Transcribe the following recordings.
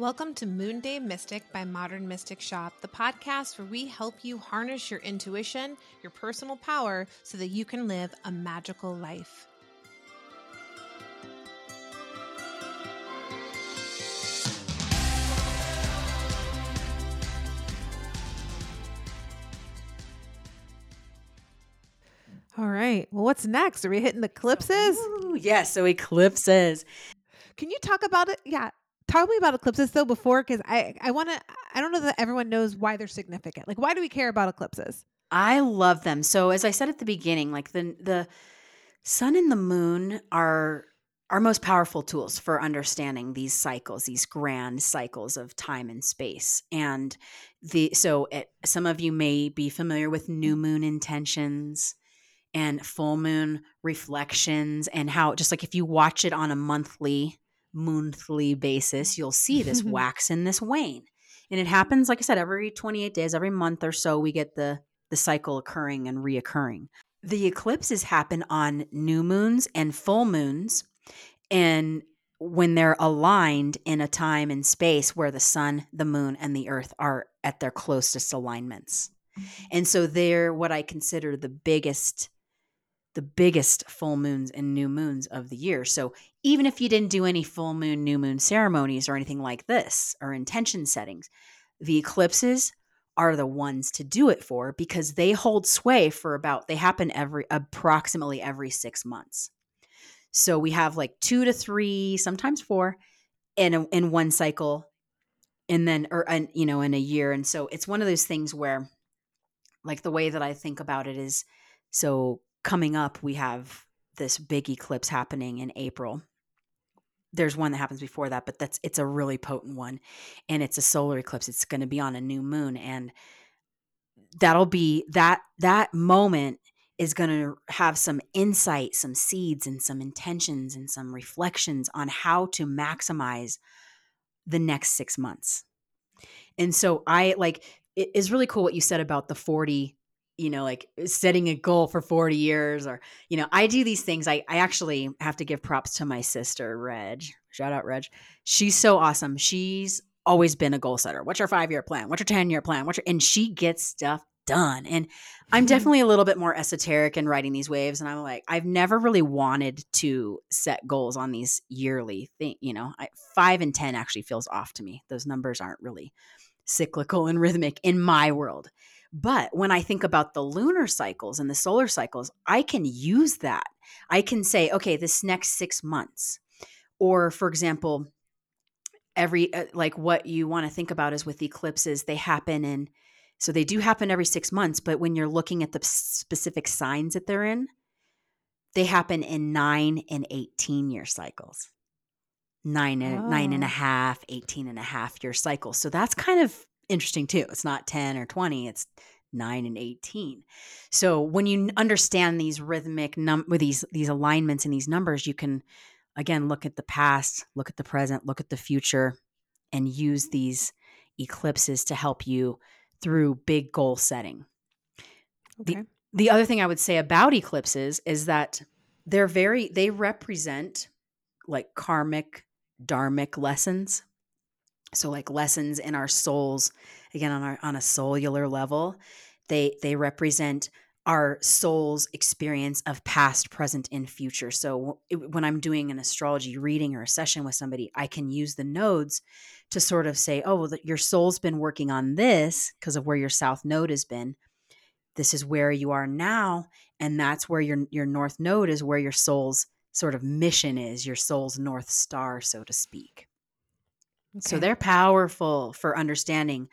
Welcome to Moon Day Mystic by Modern Mystic Shop, the podcast where we help you harness your intuition, your personal power, so that you can live a magical life. All right. Well, what's next? Are we hitting the eclipses? Ooh, yes, so eclipses. Can you talk about it? Yeah. Talk to me about eclipses though before because I I want to I don't know that everyone knows why they're significant. Like why do we care about eclipses? I love them. So as I said at the beginning, like the the sun and the moon are our most powerful tools for understanding these cycles, these grand cycles of time and space. And the so it, some of you may be familiar with new moon intentions and full moon reflections and how just like if you watch it on a monthly monthly basis you'll see this wax and this wane. And it happens like i said every 28 days every month or so we get the the cycle occurring and reoccurring. The eclipses happen on new moons and full moons and when they're aligned in a time and space where the sun the moon and the earth are at their closest alignments. Mm-hmm. And so they're what i consider the biggest the biggest full moons and new moons of the year. So even if you didn't do any full moon, new moon ceremonies or anything like this or intention settings, the eclipses are the ones to do it for because they hold sway for about they happen every approximately every 6 months. So we have like 2 to 3, sometimes 4 in a, in one cycle and then or an, you know in a year and so it's one of those things where like the way that I think about it is so coming up, we have this big eclipse happening in April. There's one that happens before that, but that's it's a really potent one, and it's a solar eclipse. It's going to be on a new moon, and that'll be that that moment is going to have some insight, some seeds, and some intentions and some reflections on how to maximize the next six months. And so I like it is really cool what you said about the 40 you know, like uh, setting a goal for 40 years or, you know, I do these things. I, I actually have to give props to my sister, Reg. Shout out, Reg. She's so awesome. She's always been a goal setter. What's your five year plan? What's your 10 year plan? What's your, and she gets stuff done. And I'm mm-hmm. definitely a little bit more esoteric in writing these waves. And I'm like, I've never really wanted to set goals on these yearly thing. You know, I, five and 10 actually feels off to me. Those numbers aren't really cyclical and rhythmic in my world. But when I think about the lunar cycles and the solar cycles, I can use that. I can say, okay, this next six months, or for example, every uh, like what you want to think about is with eclipses, they happen in so they do happen every six months, but when you're looking at the specific signs that they're in, they happen in nine and 18 year cycles. Nine, and, oh. nine and a oh. half, 18 and a half year cycles. So that's kind of interesting too. It's not 10 or 20, it's 9 and 18. So when you understand these rhythmic num with these these alignments and these numbers, you can again look at the past, look at the present, look at the future and use these eclipses to help you through big goal setting. Okay. The the other thing I would say about eclipses is that they're very they represent like karmic dharmic lessons so like lessons in our souls again on our on a cellular level they they represent our soul's experience of past present and future. So when i'm doing an astrology reading or a session with somebody i can use the nodes to sort of say oh well, your soul's been working on this because of where your south node has been. This is where you are now and that's where your your north node is where your soul's sort of mission is your soul's north star so to speak Okay. So they're powerful for understanding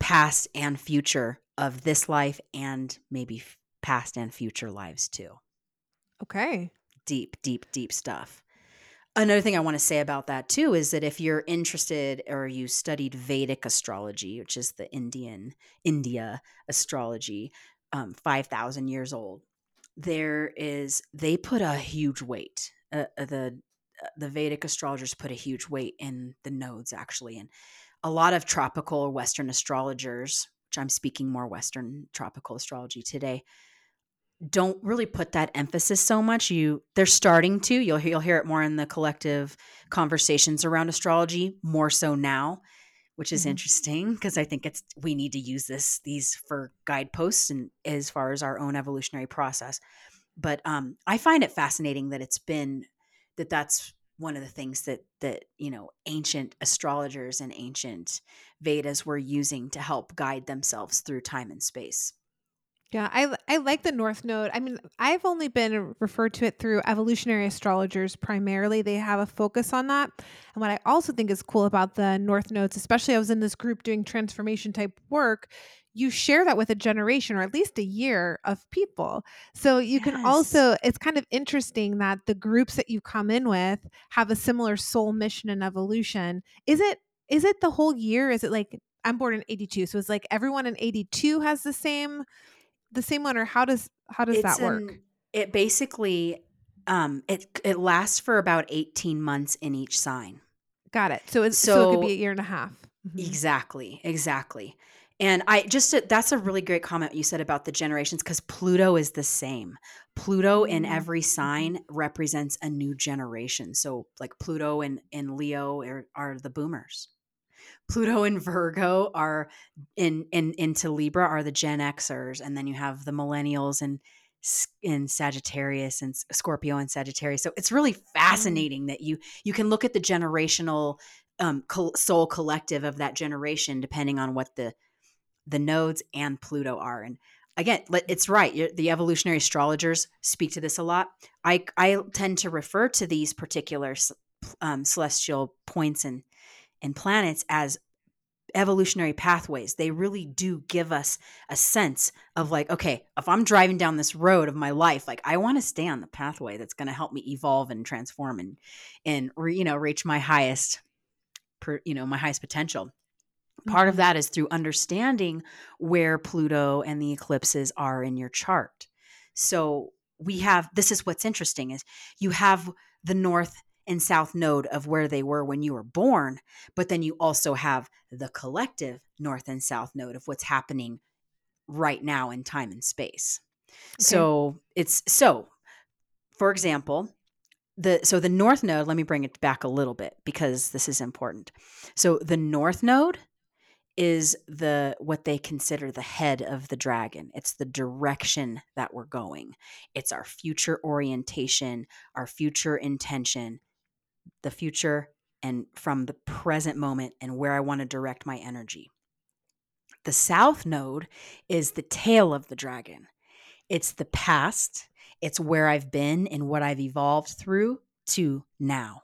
past and future of this life and maybe past and future lives too. Okay. Deep, deep, deep stuff. Another thing I want to say about that too is that if you're interested or you studied Vedic astrology, which is the Indian India astrology, um, five thousand years old, there is they put a huge weight. Uh, uh the the Vedic astrologers put a huge weight in the nodes, actually. And a lot of tropical Western astrologers, which I'm speaking more Western tropical astrology today, don't really put that emphasis so much. You they're starting to. You'll you'll hear it more in the collective conversations around astrology, more so now, which is mm-hmm. interesting because I think it's we need to use this these for guideposts and as far as our own evolutionary process. But um, I find it fascinating that it's been that that's one of the things that that you know ancient astrologers and ancient Vedas were using to help guide themselves through time and space. Yeah, I I like the North Node. I mean, I've only been referred to it through evolutionary astrologers primarily. They have a focus on that. And what I also think is cool about the North Nodes, especially I was in this group doing transformation type work, you share that with a generation or at least a year of people. So you yes. can also it's kind of interesting that the groups that you come in with have a similar soul mission and evolution. Is it is it the whole year? Is it like I'm born in 82, so it's like everyone in 82 has the same the same one or how does how does it's that work? An, it basically um it it lasts for about 18 months in each sign. Got it. So it's so, so it could be a year and a half. Mm-hmm. Exactly. Exactly. And I just that's a really great comment you said about the generations because Pluto is the same. Pluto in mm-hmm. every sign mm-hmm. represents a new generation. So like Pluto and in Leo are, are the boomers. Pluto and Virgo are in in into Libra are the Gen Xers, and then you have the millennials and in Sagittarius and Scorpio and Sagittarius. So it's really mm. fascinating that you you can look at the generational um, soul collective of that generation depending on what the the nodes and Pluto are. And again, it's right. The evolutionary astrologers speak to this a lot. I I tend to refer to these particular um, celestial points and and planets as evolutionary pathways. They really do give us a sense of like, okay, if I'm driving down this road of my life, like I want to stay on the pathway that's going to help me evolve and transform and and re, you know reach my highest, per, you know, my highest potential. Part mm-hmm. of that is through understanding where Pluto and the eclipses are in your chart. So we have this is what's interesting is you have the north and south node of where they were when you were born, but then you also have the collective north and south node of what's happening right now in time and space. Okay. So it's so for example, the so the north node, let me bring it back a little bit because this is important. So the north node is the what they consider the head of the dragon. It's the direction that we're going. It's our future orientation, our future intention, the future and from the present moment and where I want to direct my energy. The south node is the tail of the dragon. It's the past, it's where I've been and what I've evolved through to now.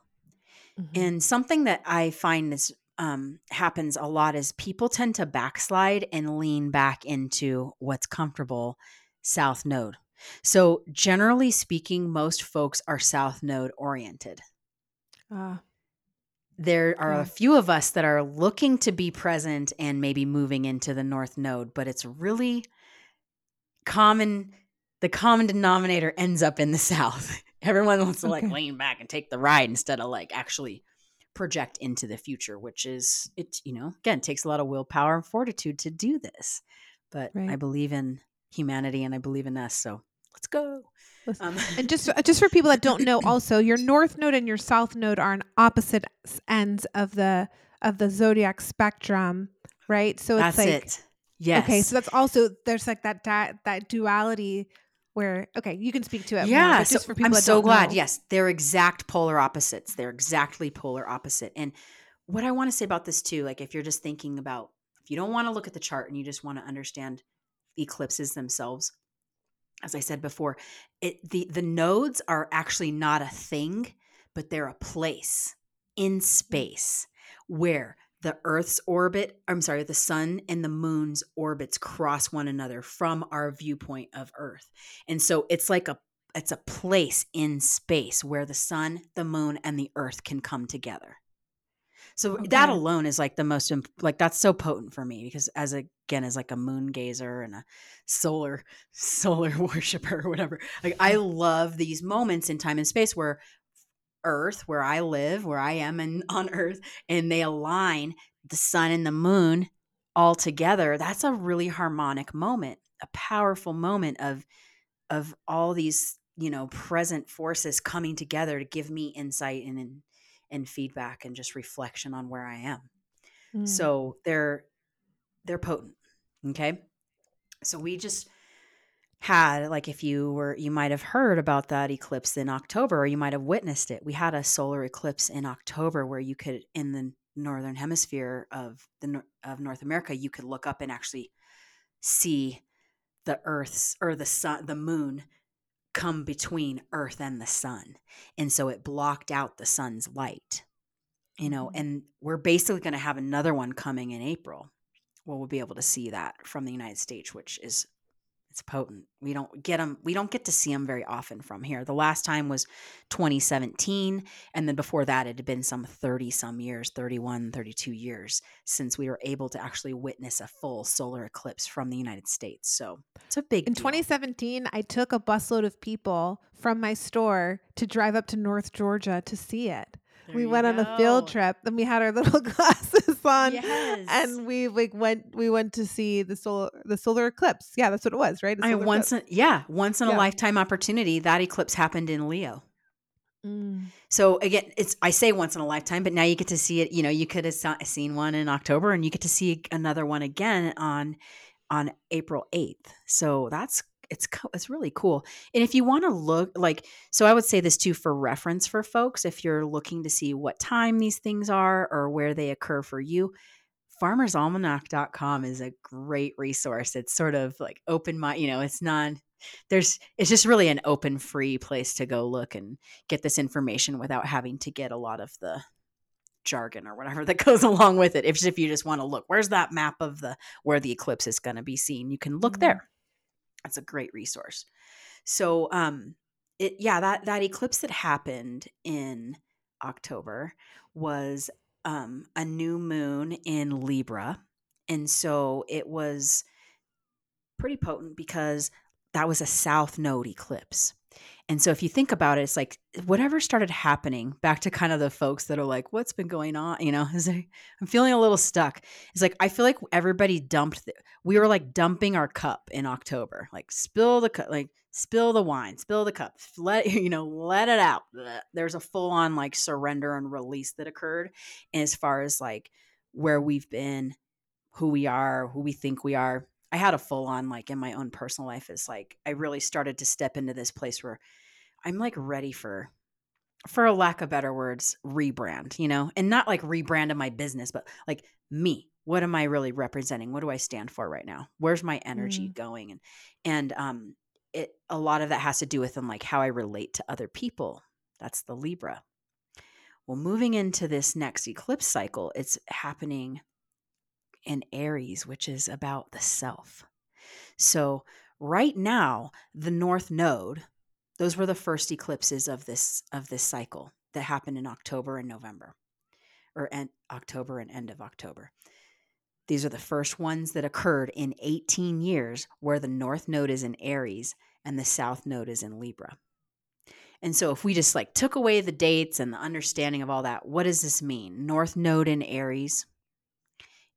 Mm-hmm. And something that I find this um, happens a lot is people tend to backslide and lean back into what's comfortable south node. So, generally speaking, most folks are south node oriented. Uh, there are yeah. a few of us that are looking to be present and maybe moving into the north node, but it's really common. The common denominator ends up in the south. Everyone wants to like lean back and take the ride instead of like actually project into the future, which is it, you know, again, takes a lot of willpower and fortitude to do this. But right. I believe in humanity and I believe in us. So let's go. Um, and just just for people that don't know, also your north node and your south node are on opposite ends of the of the zodiac spectrum, right? So it's that's like it. Yes. Okay, so that's also there's like that that, that duality where okay, you can speak to it. Yeah, more, so for people I'm so glad. Know. Yes, they're exact polar opposites. They're exactly polar opposite. And what I want to say about this too, like if you're just thinking about if you don't want to look at the chart and you just want to understand eclipses themselves, as I said before, it the the nodes are actually not a thing, but they're a place in mm. space where the Earth's orbit, I'm sorry, the sun and the moon's orbits cross one another from our viewpoint of Earth. And so it's like a it's a place in space where the sun, the moon, and the earth can come together. So okay. that alone is like the most like that's so potent for me because as a, again as like a moon gazer and a solar solar worshiper or whatever. Like I love these moments in time and space where earth where I live, where I am and on earth and they align the sun and the moon all together. That's a really harmonic moment, a powerful moment of of all these you know present forces coming together to give me insight and and, and feedback and just reflection on where I am. Mm. So they're they're potent. Okay. So we just had like if you were you might have heard about that eclipse in October or you might have witnessed it. We had a solar eclipse in October where you could in the northern hemisphere of the of North America you could look up and actually see the earth's or the sun the moon come between earth and the sun. And so it blocked out the sun's light. You know, mm-hmm. and we're basically going to have another one coming in April. Well, we'll be able to see that from the United States, which is it's potent. We don't get them. We don't get to see them very often from here. The last time was 2017, and then before that, it had been some 30 some years, 31, 32 years since we were able to actually witness a full solar eclipse from the United States. So it's a big. In deal. 2017, I took a busload of people from my store to drive up to North Georgia to see it. There we went go. on a field trip and we had our little glasses on yes. and we like went we went to see the solar the solar eclipse yeah that's what it was right I once yeah once in yeah. a lifetime opportunity that eclipse happened in leo mm. so again it's i say once in a lifetime but now you get to see it you know you could have seen one in october and you get to see another one again on on april 8th so that's it's it's really cool. And if you want to look like so I would say this too for reference for folks if you're looking to see what time these things are or where they occur for you, farmersalmanac.com is a great resource. It's sort of like open my, you know, it's not there's it's just really an open free place to go look and get this information without having to get a lot of the jargon or whatever that goes along with it. If if you just want to look, where's that map of the where the eclipse is going to be seen? You can look mm-hmm. there. That's a great resource. So, um, it yeah that that eclipse that happened in October was um, a new moon in Libra, and so it was pretty potent because that was a south node eclipse. And so if you think about it, it's like whatever started happening back to kind of the folks that are like, what's been going on? You know, I'm feeling a little stuck. It's like, I feel like everybody dumped, the, we were like dumping our cup in October, like spill the cup, like spill the wine, spill the cup, let, you know, let it out. There's a full on like surrender and release that occurred. As far as like where we've been, who we are, who we think we are, I had a full on like in my own personal life is like I really started to step into this place where I'm like ready for for a lack of better words, rebrand, you know, and not like rebrand of my business, but like me. What am I really representing? What do I stand for right now? Where's my energy mm. going? And and um it a lot of that has to do with and like how I relate to other people. That's the Libra. Well, moving into this next eclipse cycle, it's happening and Aries, which is about the self. So, right now, the North Node, those were the first eclipses of this of this cycle that happened in October and November, or end, October and end of October. These are the first ones that occurred in 18 years where the North Node is in Aries and the South Node is in Libra. And so if we just like took away the dates and the understanding of all that, what does this mean? North Node in Aries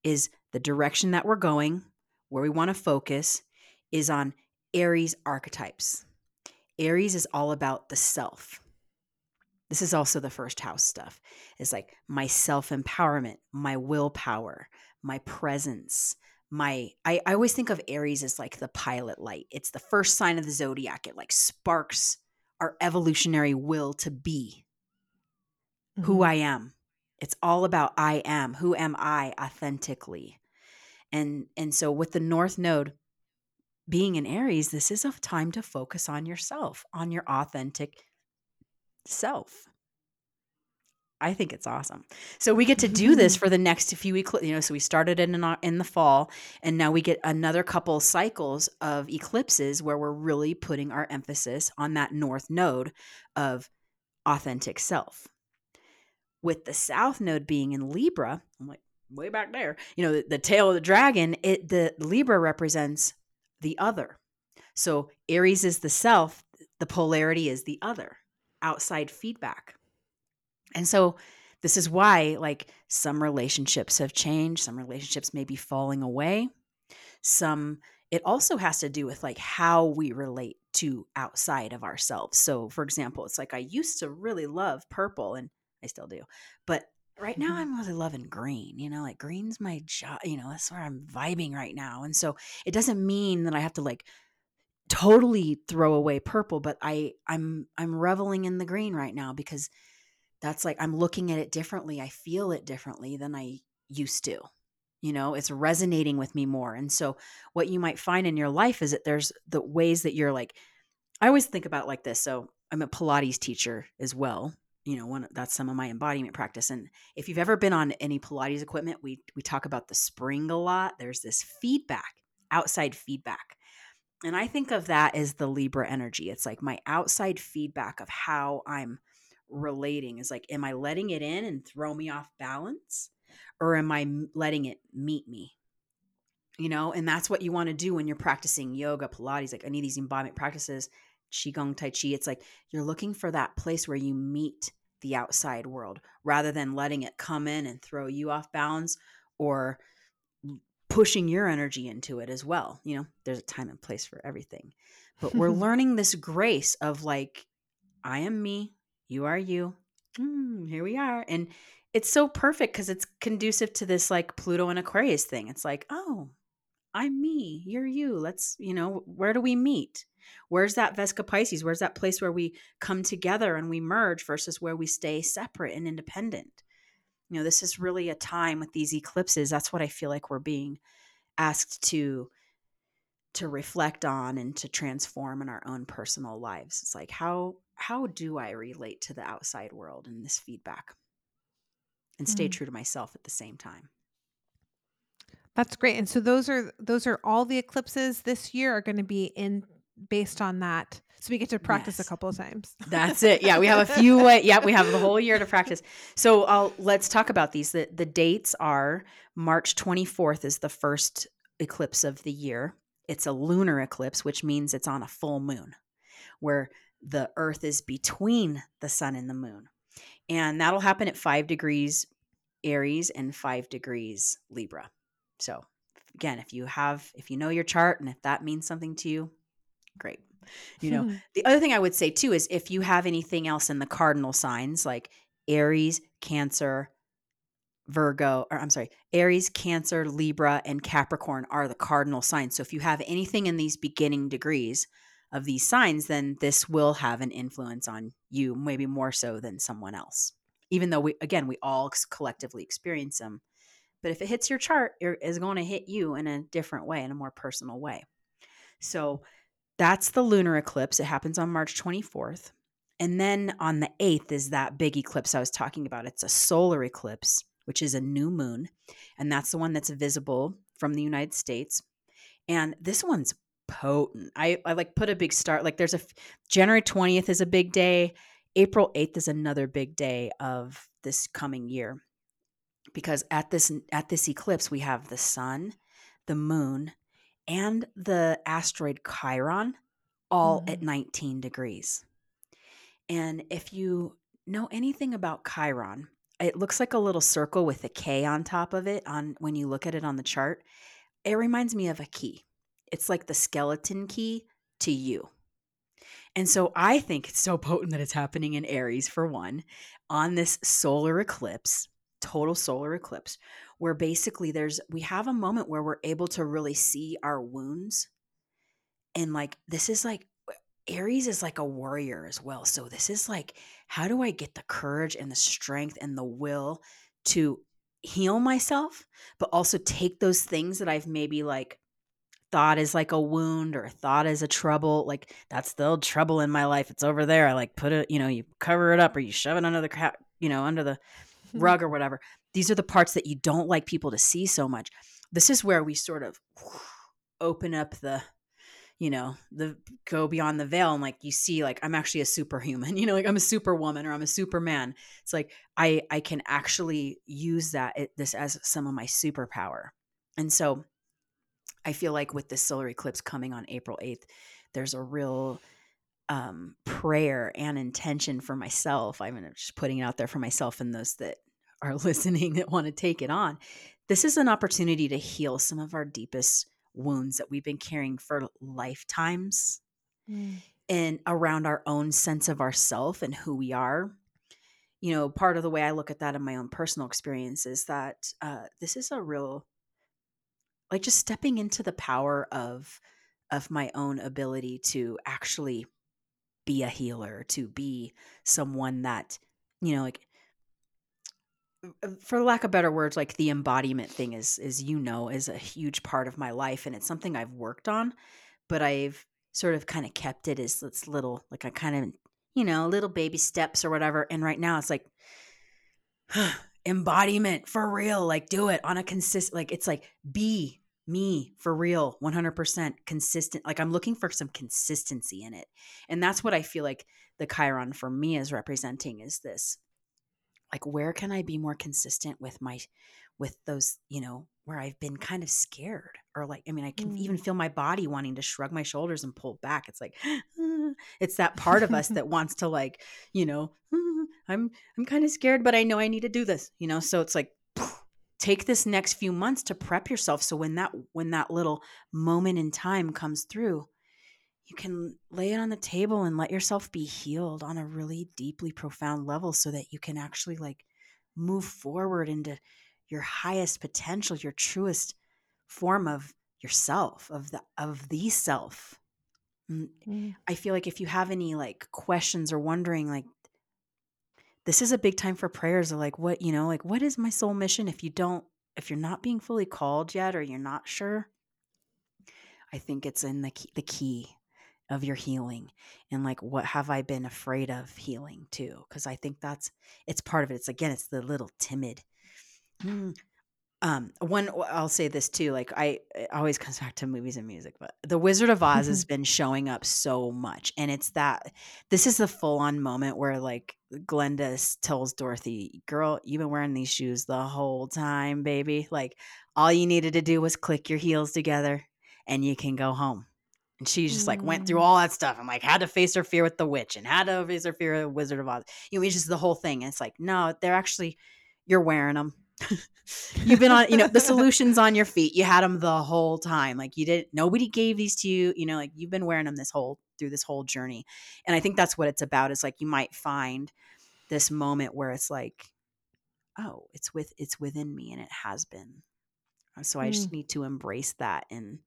is the direction that we're going, where we want to focus, is on Aries archetypes. Aries is all about the self. This is also the first house stuff. It's like my self empowerment, my willpower, my presence, my I, I always think of Aries as like the pilot light. It's the first sign of the zodiac. It like sparks our evolutionary will to be mm-hmm. who I am. It's all about I am. Who am I authentically? And and so with the north node being in Aries, this is a time to focus on yourself, on your authentic self. I think it's awesome. So we get to do this for the next few eclipses. You know, so we started in uh, in the fall, and now we get another couple cycles of eclipses where we're really putting our emphasis on that north node of authentic self with the south node being in Libra, I'm like way back there. You know, the, the tail of the dragon, it the Libra represents the other. So Aries is the self, the polarity is the other, outside feedback. And so this is why like some relationships have changed, some relationships may be falling away. Some it also has to do with like how we relate to outside of ourselves. So, for example, it's like I used to really love purple and I still do. But right now mm-hmm. I'm really loving green, you know, like green's my job, you know, that's where I'm vibing right now. And so it doesn't mean that I have to like totally throw away purple, but I I'm I'm reveling in the green right now because that's like I'm looking at it differently. I feel it differently than I used to. You know, it's resonating with me more. And so what you might find in your life is that there's the ways that you're like I always think about like this. So I'm a Pilates teacher as well. You know, one that's some of my embodiment practice. And if you've ever been on any Pilates equipment, we we talk about the spring a lot. There's this feedback, outside feedback and I think of that as the Libra energy. It's like my outside feedback of how I'm relating is like, am I letting it in and throw me off balance? Or am I letting it meet me? You know, and that's what you want to do when you're practicing yoga, Pilates, like any of these embodiment practices, Qigong, Tai Chi. It's like you're looking for that place where you meet the outside world rather than letting it come in and throw you off bounds or pushing your energy into it as well. You know, there's a time and place for everything. But we're learning this grace of like, I am me, you are you. Mm, here we are. And it's so perfect because it's conducive to this like Pluto and Aquarius thing. It's like, oh, I'm me, you're you. Let's, you know, where do we meet? Where's that Vesica Piscis? Where's that place where we come together and we merge versus where we stay separate and independent? you know this is really a time with these eclipses that's what i feel like we're being asked to to reflect on and to transform in our own personal lives it's like how how do i relate to the outside world and this feedback and stay mm. true to myself at the same time that's great and so those are those are all the eclipses this year are going to be in based on that so we get to practice yes. a couple of times. That's it. Yeah, we have a few. yeah, we have the whole year to practice. So I'll let's talk about these. The the dates are March 24th is the first eclipse of the year. It's a lunar eclipse, which means it's on a full moon, where the Earth is between the sun and the moon, and that'll happen at five degrees Aries and five degrees Libra. So again, if you have if you know your chart and if that means something to you, great. You know the other thing i would say too is if you have anything else in the cardinal signs like aries cancer virgo or i'm sorry aries cancer libra and capricorn are the cardinal signs. So if you have anything in these beginning degrees of these signs then this will have an influence on you maybe more so than someone else. Even though we again we all collectively experience them but if it hits your chart it is going to hit you in a different way in a more personal way so that's the lunar eclipse. It happens on March 24th. And then on the 8th is that big eclipse I was talking about. It's a solar eclipse, which is a new moon. And that's the one that's visible from the United States. And this one's potent. I, I like put a big start. Like there's a January 20th is a big day. April 8th is another big day of this coming year. Because at this at this eclipse we have the sun, the moon, and the asteroid Chiron all mm-hmm. at 19 degrees. And if you know anything about Chiron, it looks like a little circle with a K on top of it on when you look at it on the chart. It reminds me of a key. It's like the skeleton key to you. And so I think it's so potent that it's happening in Aries for one on this solar eclipse, total solar eclipse, where basically there's we have a moment where we're able to really see our wounds. And like this is like Aries is like a warrior as well. So this is like how do I get the courage and the strength and the will to heal myself but also take those things that I've maybe like thought is like a wound or thought is a trouble like that's still trouble in my life. It's over there. I like put it you know you cover it up or you shove it under the crap you know under the rug or whatever. These are the parts that you don't like people to see so much. This is where we sort of open up the you know the go beyond the veil and like you see like i'm actually a superhuman you know like i'm a superwoman or i'm a superman. It's like i i can actually use that this as some of my superpower. And so i feel like with this solar eclipse coming on april 8th there's a real um prayer and intention for myself i'm just putting it out there for myself and those that are listening that want to take it on, this is an opportunity to heal some of our deepest wounds that we've been carrying for lifetimes Mm. and around our own sense of ourself and who we are you know part of the way i look at that in my own personal experience is that uh, this is a real like just stepping into the power of of my own ability to actually be a healer to be someone that you know like uh, for lack of better words like the embodiment thing is is you know is a huge part of my life and it's something i've worked on but i've sort of kind of kept it as it's little like i kind of you know little baby steps or whatever and right now it's like embodiment for real like do it on a consistent like it's like be me for real 100% consistent like i'm looking for some consistency in it and that's what i feel like the chiron for me is representing is this like where can i be more consistent with my with those you know where i've been kind of scared or like i mean i can even Mm. feel my body wanting to shrug my shoulders and pull back it's like it's that part of us that wants to like you know i'm i'm kind of scared but i know i need to do this you know so it's like take this next few months to prep yourself so when that when that little moment in time comes through you can lay it on the table and let yourself be healed on a really deeply profound level so that you can actually like move forward into your highest potential your truest form of yourself of the of the self Mm, Mm. i feel like if you have any like questions or wondering like this is a big time for prayers of like what you know like what is my soul mission if you don't if you're not being fully called yet or you're not sure i think it's in the key, the key of your healing and like what have i been afraid of healing too because i think that's it's part of it it's again it's the little timid Mm. Um one i'll say this too like i it always comes back to movies and music but the wizard of oz has been showing up so much and it's that this is the full on moment where like glenda tells dorothy girl you've been wearing these shoes the whole time baby. Like all you needed to do was click your heels together and you can go home. And she just like went through Mm. all that stuff and like had to face her fear with the witch and had to face her fear of the wizard of oz. You know it's just the whole thing and it's like no they're actually you're wearing them you've been on you know the solutions on your feet. You had them the whole time. Like you didn't nobody gave these to you. You know like you've been wearing them this whole through this whole journey. And i think that's what it's about is like you might find this moment where it's like oh it's with it's within me and it has been. Uh, so i just Mm. need to embrace that and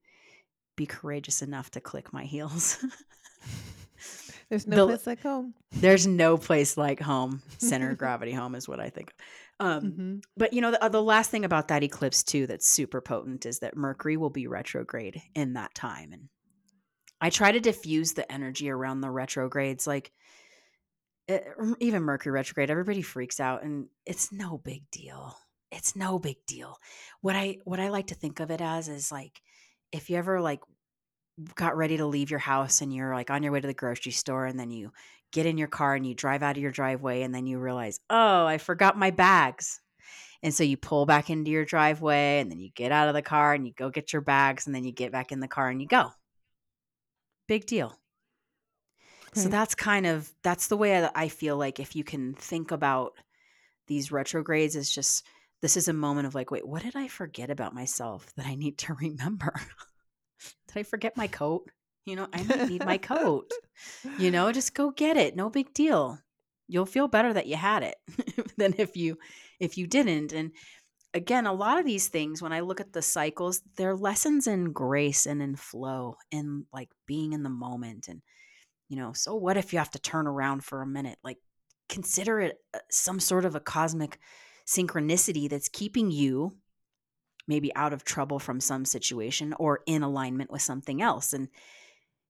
be courageous enough to click my heels. There's no The- place like home. there's no place like home. Center of gravity home is what i think of um hmm But you know, the, uh, the last thing about that eclipse too that's super potent is that Mercury will be retrograde in that time, and I try to diffuse the energy around the retrogrades. Like eh, even Mercury retrograde, everybody freaks out, and it's no big deal. It's no big deal. What I what I like to think of it as is like if you ever like got ready to leave your house and you're like on your way to the grocery store and then you get in your car and you drive out of your driveway and then you realize, "Oh, I forgot my bags." And so you pull back into your driveway and then you get out of the car and you go get your bags and then you get back in the car and you go. Big deal. So that's kind of that's the way that I feel like if you can think about these retrogrades is just this is a moment of like, wait, what did I forget about myself that I need to remember? did I forget my coat? You know, I might need my coat. You know, just go get it. No big deal. You'll feel better that you had it than if you if you didn't. And again, a lot of these things when I look at the cycles, they're lessons in grace and in flow and like being in the moment and you know, so what if you have to turn around for a minute? Like consider it uh, some sort of a cosmic synchronicity that's keeping you maybe out of trouble from some situation or in alignment with something else and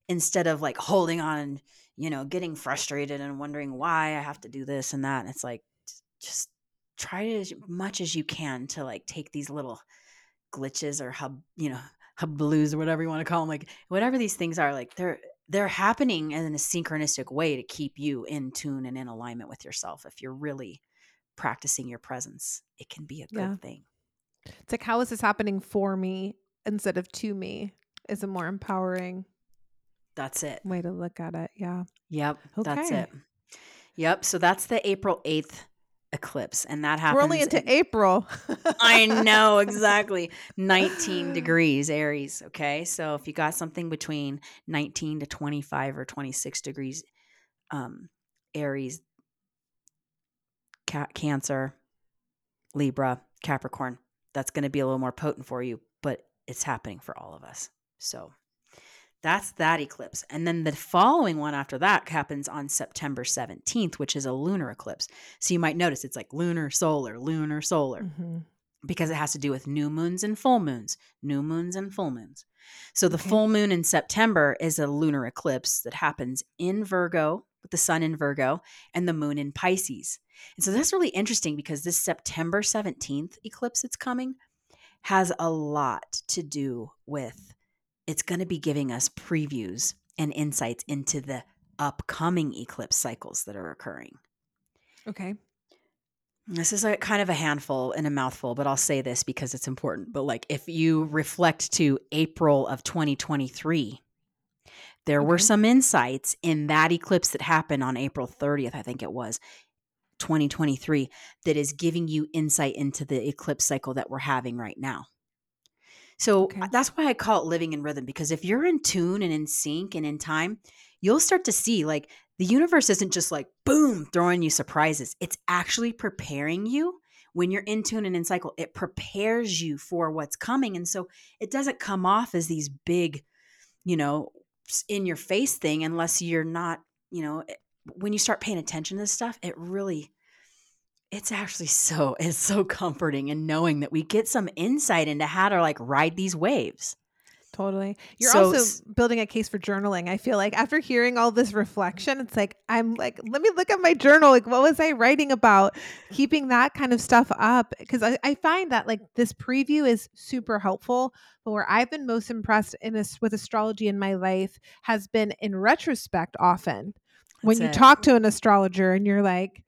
instead of like holding on and you know getting frustrated and wondering why i have to do this and that and it's like just try as much as you can to like take these little glitches or hub you know hub blues or whatever you want to call them like whatever these things are like they're they're happening in a synchronistic way to keep you in tune and in alignment with yourself if you're really practicing your presence it can be a good Yeah. thing It's like, how is this happening for me instead of to me? Is a more empowering that's it way to look at it. Yeah. Yep, that's it. Yep. So that's the April 8th eclipse, and that happens. We're only into in- April. I know exactly. 19 degrees Aries. Okay. So if you got something between 19 to 25 or 26 degrees um, Aries, ca- Cancer, Libra, Capricorn, that's going to be a little more potent for you, but it's happening for all of us. So that's that eclipse. And then the following one after that happens on September 17th, which is a lunar eclipse. So you might notice it's like lunar, solar, lunar, solar Mhm. because it has to do with new moons and full moons, new moons and full moons. So the Okay. full moon in September is a lunar eclipse that happens in Virgo with the sun in Virgo and the moon in Pisces. And so that's really interesting because this September 17th eclipse that's coming has a lot to do with it's going to be giving us previews and insights into the upcoming eclipse cycles that are occurring. Okay. This is a kind of a handful and a mouthful, but I'll say this because it's important. But like if you reflect to April of 2023, there were some insights in that eclipse that happened on April 30th, I think it was 2023, that is giving you insight into the eclipse cycle that we're having right now. So Okay. that's why I call it living in rhythm because if you're in tune and in sync and in time, you'll start to see like the universe isn't just like boom throwing you surprises. It's actually preparing you when you're in tune and in cycle. It prepares you for what's coming. And so it doesn't come off as these big, you know, in your face thing unless you're not, you know, it- when you start paying attention to this stuff, it really it's actually so it's so comforting and knowing that we get some insight into how to like ride these waves. Totally. You're So also building a case for journaling. I feel like after hearing all this reflection, it's like I'm like, let me look at my journal. Like, what was I writing about? Keeping that kind of stuff up because I, I find that like this preview is super helpful. But where I've been most impressed in this with astrology in my life has been in retrospect. Often, when That's you it. talk to an astrologer and you're like,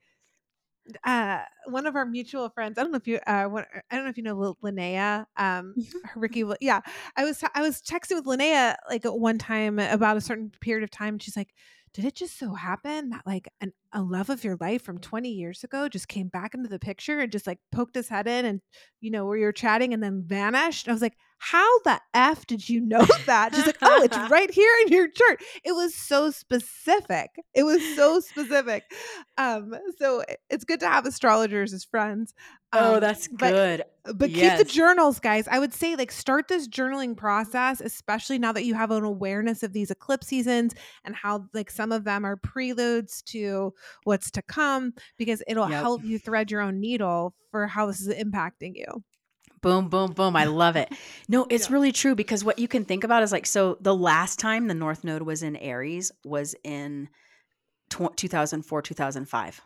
uh, one of our mutual friends. I don't know if you, uh, what, I don't know if you know Linnea, um, Mhm. Ricky. Yeah, I was I was texting with Linnea like at one time about a certain period of time. And she's like, "Did it just so happen that like an, a love of your life from 20 years ago just came back into the picture and just like poked his head in and you know where you're chatting and then vanished?" I was like, "How the f did you know that?" She's like, "Oh, it's right here in your chart." It was so specific. It was so specific. Um, so it's good to have astrologers as friends. Oh, Um, that's but- good. but keep Yes. the journals, guys. I would say like start this journaling process, especially now that you have an awareness of these eclipse seasons and how like some of them are preludes to what's to come because it'll Yep. help you thread your own needle for how this is impacting you. Boom, boom, boom. I love it. No, it's Yeah. really true because what you can think about is like, so the last time the North Node was in Aries was in tw- 2004, 2005.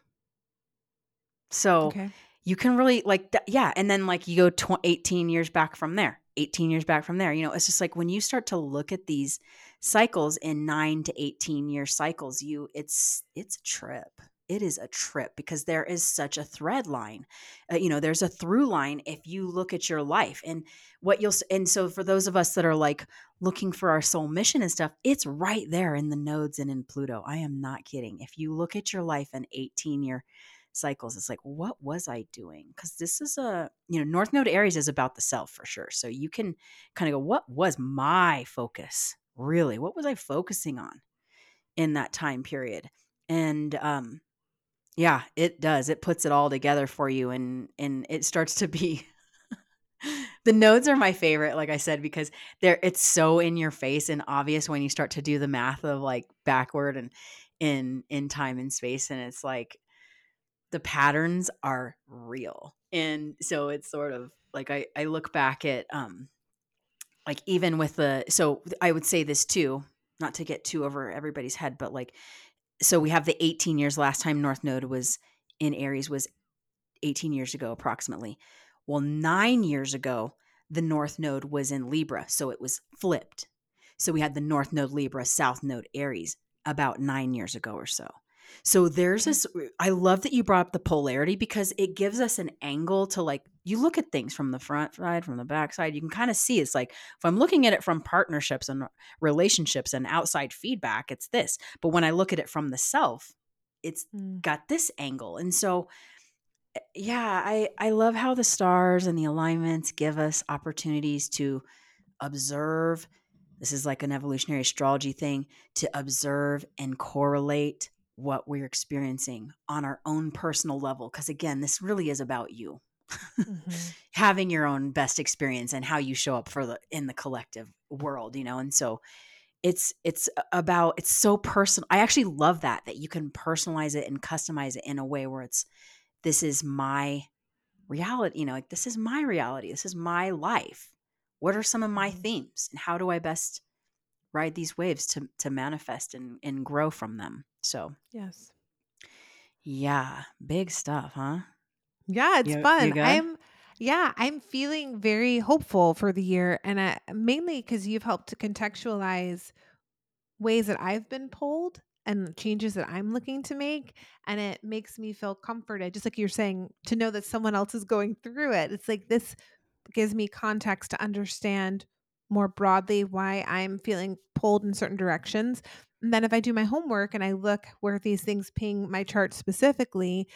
So Okay. You can really like, th- yeah. And then like you go tw- 18 years back from there, 18 years back from there. You know, it's just like when you start to look at these cycles in nine to 18 year cycles, you, it's, it's a trip. It is a trip because there is such a thread line. Uh, you know, there's a through line if you look at your life and what you'll, and so for those of us that are like looking for our soul mission and stuff, it's right there in the nodes and in Pluto. I am not kidding. If you look at your life in 18 year cycles, it's like, what was I doing? Because this is a, you know, North Node Aries is about the self for sure. So you can kind of go, what was my focus? Really? What was I focusing on in that time period? And, um, yeah, it does. It puts it all together for you and and it starts to be the nodes are my favorite like I said because they're it's so in your face and obvious when you start to do the math of like backward and in in time and space and it's like the patterns are real. And so it's sort of like I I look back at um like even with the so I would say this too, not to get too over everybody's head, but like so we have the 18 years last time North Node was in Aries was 18 years ago approximately. Well, 9 years ago the North Node was in Libra, so it was flipped. So we had the North Node Libra, South Node Aries about 9 years ago or so. So there's this I love that you brought up the polarity because it gives us an angle to like you look at things from the front side, from the back side, you can kind of see it's like if I'm looking at it from partnerships and relationships and outside feedback, it's this. But when I look at it from the self, it's Mm. got this angle. And so yeah, I I love how the stars and the alignments give us opportunities to observe. This is like an evolutionary astrology thing to observe and correlate what we're experiencing on our own personal level because again, this really is about you. Mm-hmm. having your own best experience and how you show up for the in the collective world, you know. And so it's it's about it's so personal. I actually love that that you can personalize it and customize it in a way where it's this is my reality, you know, like this is my reality. This is my life. What are some of my mm-hmm. themes and how do I best ride these waves to to manifest and and grow from them? So, yes. Yeah, big stuff, huh? Yeah, it's You you fun. good? I'm yeah, I'm feeling very hopeful for the year and I, mainly cuz you've helped to contextualize ways that I've been pulled and changes that I'm looking to make and it makes me feel comforted just like you're saying to know that someone else is going through it. It's like this gives me context to understand more broadly why I'm feeling pulled in certain directions. And then if I do my homework and I look where these things ping my chart specifically,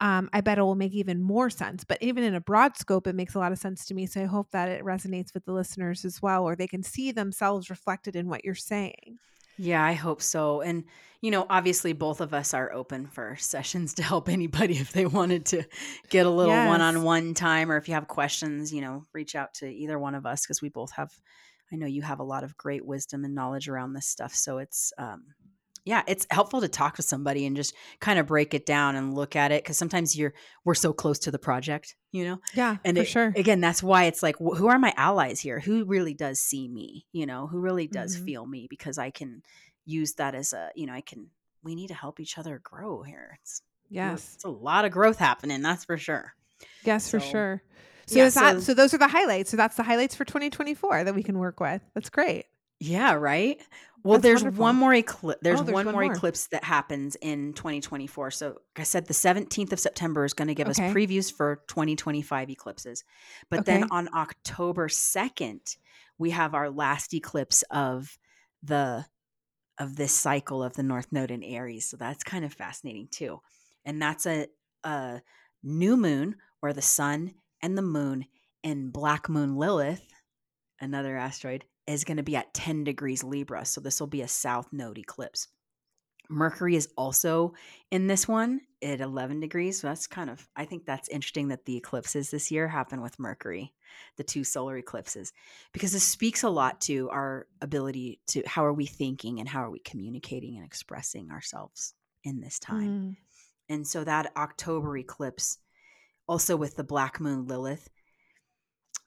um, I bet it will make even more sense. But even in a broad scope, it makes a lot of sense to me. So I hope that it resonates with the listeners as well, or they can see themselves reflected in what you're saying. Yeah, I hope so. And, you know, obviously both of us are open for sessions to help anybody if they wanted to get a little one-on-one time or if you have questions, you know, reach out to either one of us because we both have, I know you have a lot of great wisdom and knowledge around this stuff. So it's, um, yeah, it's helpful to talk to somebody and just kind of break it down and look at it because sometimes you're we're so close to the project, you know, Yeah, and for it, sure. again that's why it's like wh- who are my allies here who really does see me you know who really does hmm feel me because i can use that as a you know i can we need to help each other grow here it's Yes. it's a lot of growth happening that's for sure Yes, for sure. So yeah is that so so those are the highlights. So that's the highlights for 2024 that we can work with. That's great. yeah right well That's there's one more eclipse there's Oh, there's one one more more. eclipse that happens in 2024 so like i said the 17th of september is going to give us previews for 2025 eclipses but then on october 2nd we have our last eclipse of the of this cycle of the North Node in Aries. So that's kind of fascinating too. And that's a, a new moon where the sun and the moon and Black Moon Lilith, another asteroid, is going to be at 10 degrees Libra. So this will be a South Node eclipse. Mercury is also in this one at 11 degrees. So that's kind of, I think that's interesting that the eclipses this year happen with Mercury, the two solar eclipses, because this speaks a lot to our ability to how are we thinking and how are we communicating and expressing ourselves in this time. Mm. And so that October eclipse, also with the Black Moon Lilith,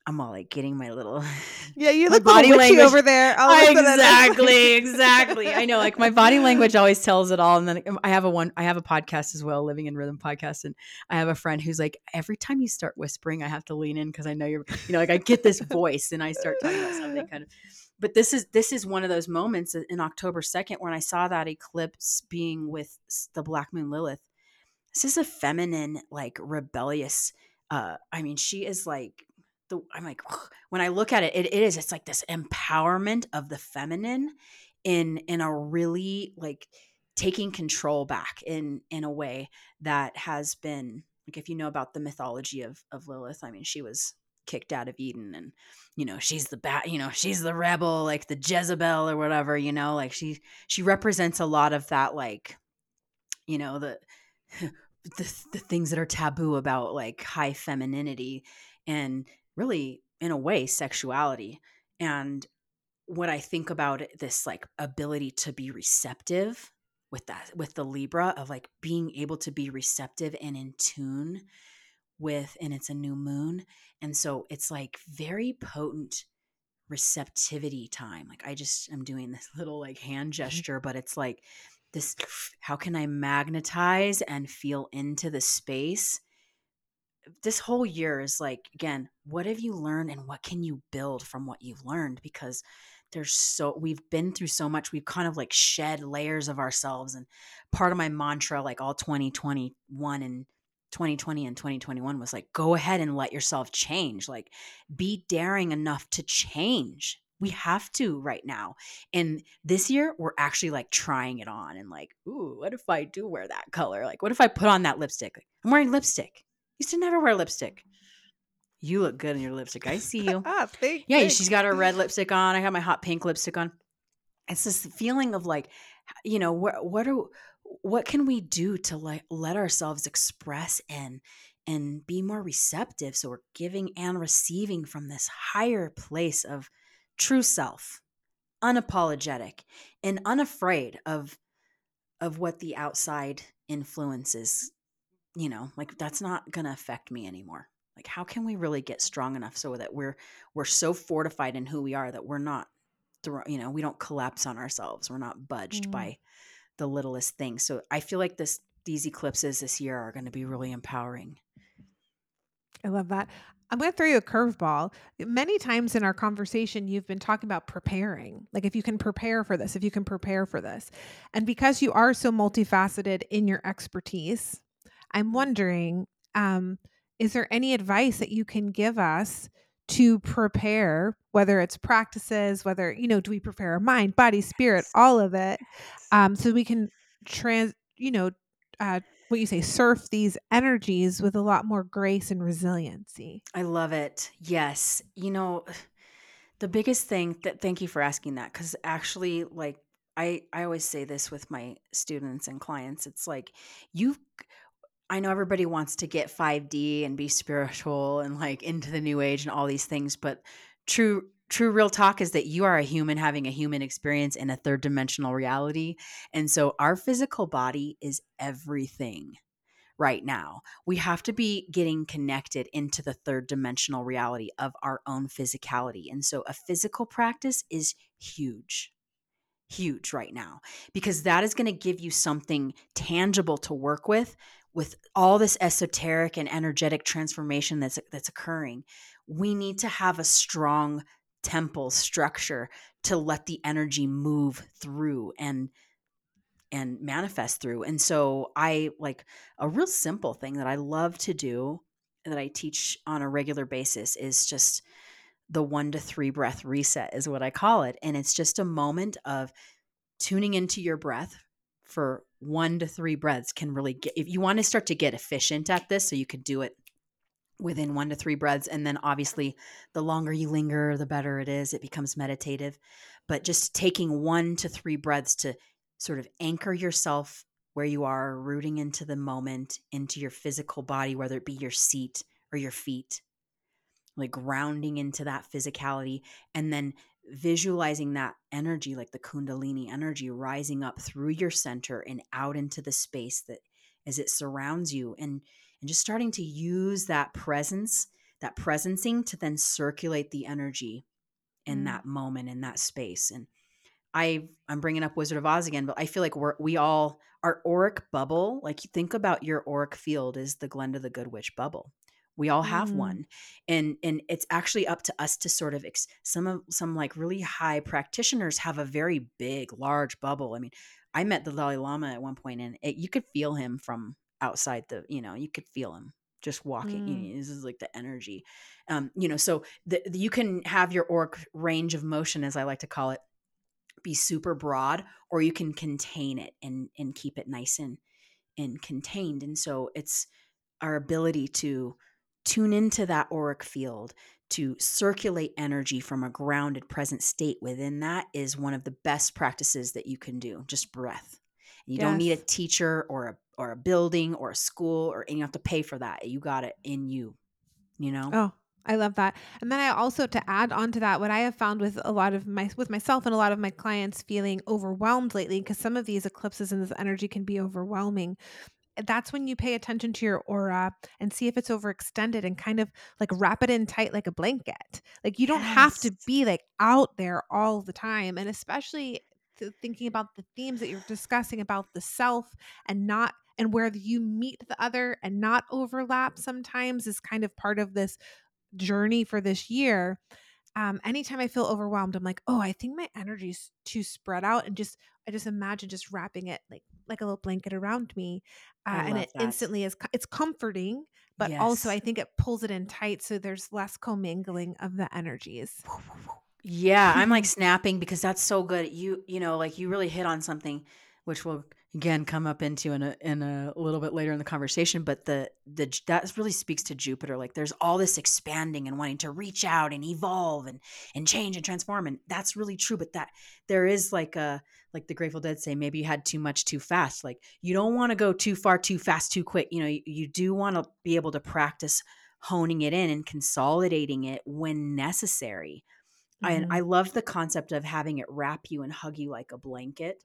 I'm all like getting my little Yeah, you look body language over there. All of a sudden, it's exactly exactly. I know like my body language always tells it all and then um, i have a one i have a podcast as well living in rhythm podcast and i have a friend who's like every time you start whispering i have to lean in because i know you're you know like i get this voice and i start talking about something kind of but this is this is one of those moments in october 2nd when i saw that eclipse being with the black moon lilith. This is a feminine like rebellious uh i mean she is like the i'm like when i look at it, it it is it's like this empowerment of the feminine in in a really like taking control back in in a way that has been like if you know about the mythology of of lilith i mean she was kicked out of eden and you know she's the bat you know she's the rebel like the jezebel or whatever you know like she she represents a lot of that like you know the the, the things that are taboo about like high femininity and really in a way sexuality. And when i think about it, this like ability to be receptive with that with the libra of like being able to be receptive and in tune with and it's a new moon. And so it's like very potent receptivity time. Like i just i'm doing this little like hand mm-hmm. gesture but it's like this how can i magnetize and feel into the space this whole year is like again what have you learned and what can you build from what you've learned? Because there's so we've been through so much we've kind of like shed layers of ourselves and part of my mantra like all 2021 and 2020 and 2021 was like go ahead and let yourself change like be daring enough to change. We have to right now and this year we're actually like trying it on and like ooh what if i do wear that color? Like what if i put on that lipstick? I'm wearing lipstick used to never wear lipstick. You look good in your lipstick. I see you. ah, thank, Yeah, thanks. she's got her red lipstick on. I got my hot pink lipstick on. It's this feeling of like, you know, what what are what can we do to like let ourselves express and and be more receptive so we're giving and receiving from this higher place of true self, unapologetic and unafraid of of what the outside influences, you know, like that's not going to affect me anymore like how can we really get strong enough so that we're we're so fortified in who we are that we're not you know we don't collapse on ourselves we're not budged Mm. by the littlest thing so i feel like this these eclipses this year are going to be really empowering I love that. I'm going to throw you a curveball. Many times in our conversation, you've been talking about preparing. Like, if you can prepare for this, if you can prepare for this. And because you are so multifaceted in your expertise, I'm wondering um, is there any advice that you can give us to prepare, whether it's practices, whether, you know, do we prepare our mind, body, spirit, all of it, um, so we can trans, you know, uh, what you say, surf these energies with a lot more grace and resiliency. i love it. Yes. You know the biggest thing that thank you for asking that because actually like i i always say this with my students and clients it's like you I know everybody wants to get 5D and be spiritual and like into the new age and all these things, but true true real talk is that you are a human having a human experience in a third dimensional reality. And so our physical body is everything right now. We have to be getting connected into the third dimensional reality of our own physicality. And so a physical practice is huge huge right now because that is going to give you something tangible to work with with all this esoteric and energetic transformation that's that's occurring we need to have a strong temple structure to let the energy move through and and manifest through and so i like a real simple thing that i love to do that i teach on a regular basis is just the one to three breath reset is what I call it. And it's just a moment of tuning into your breath for one to three breaths can really get, if you want to start to get efficient at this, so you could do it within one to three breaths. And then obviously, the longer you linger, the better it is. It becomes meditative. But just taking one to three breaths to sort of anchor yourself where you are, rooting into the moment, into your physical body, whether it be your seat or your feet like grounding into that physicality and then visualizing that energy like the kundalini energy rising up through your center and out into the space that as it surrounds you and and just starting to use that presence that presencing to then circulate the energy in Mm. that moment in that space and I I'm bringing up Wizard of Oz again, but I feel like we're we all our auric bubble. Like you think about your auric field is the Glenda the Good Witch bubble. We all have Mm. one, and and it's actually up to us to sort of ex- some of some like really high practitioners have a very big, large bubble. I mean, I met the Dalai Lama at one point, and it, you could feel him from outside the you know you could feel him just walking. You Mm. know, this is like the energy, um, you know. So the, the- you can have your auric range of motion, as I like to call it, be super broad or you can contain it and and keep it nice and and contained and so it's our ability to tune into that auric field to circulate energy from a grounded present state within that is one of the best practices that you can do just breath you don't need a teacher or a or a building or a school or and you have to pay for that you got it in you you know Oh, I love that. And then I also to add on to that, what I have found with a lot of my with myself and a lot of my clients feeling overwhelmed lately, because some of these eclipses and this energy can be overwhelming. That's when you pay attention to your aura and see if it's overextended and kind of like wrap it in tight like a blanket. Like you don't have to be like out there all the time. And especially th- thinking about the themes that you're discussing about the self and not and where you meet the other and not overlap sometimes is kind of part of this journey for this year um anytime i feel overwhelmed i'm like oh i think my energy's too spread out and just i just imagine just wrapping it like like a little blanket around me uh, and it that. instantly is it's comforting but also i think it pulls it in tight so there's less commingling of the energies Yeah, I'm like snapping because that's so good. You you know, like you really hit on something. which will again come up into in a in a little bit later in the conversation but the the that really speaks to jupiter. Like there's all this expanding and wanting to reach out and evolve and and change and transform and that's really true but that there is like a like the grateful dead say maybe you had too much too fast. Like you don't want to go too far too fast too quick. You know you, you do want to be able to practice honing it in and consolidating it when necessary. Mm-hmm. I, I love the concept of having it wrap you and hug you like a blanket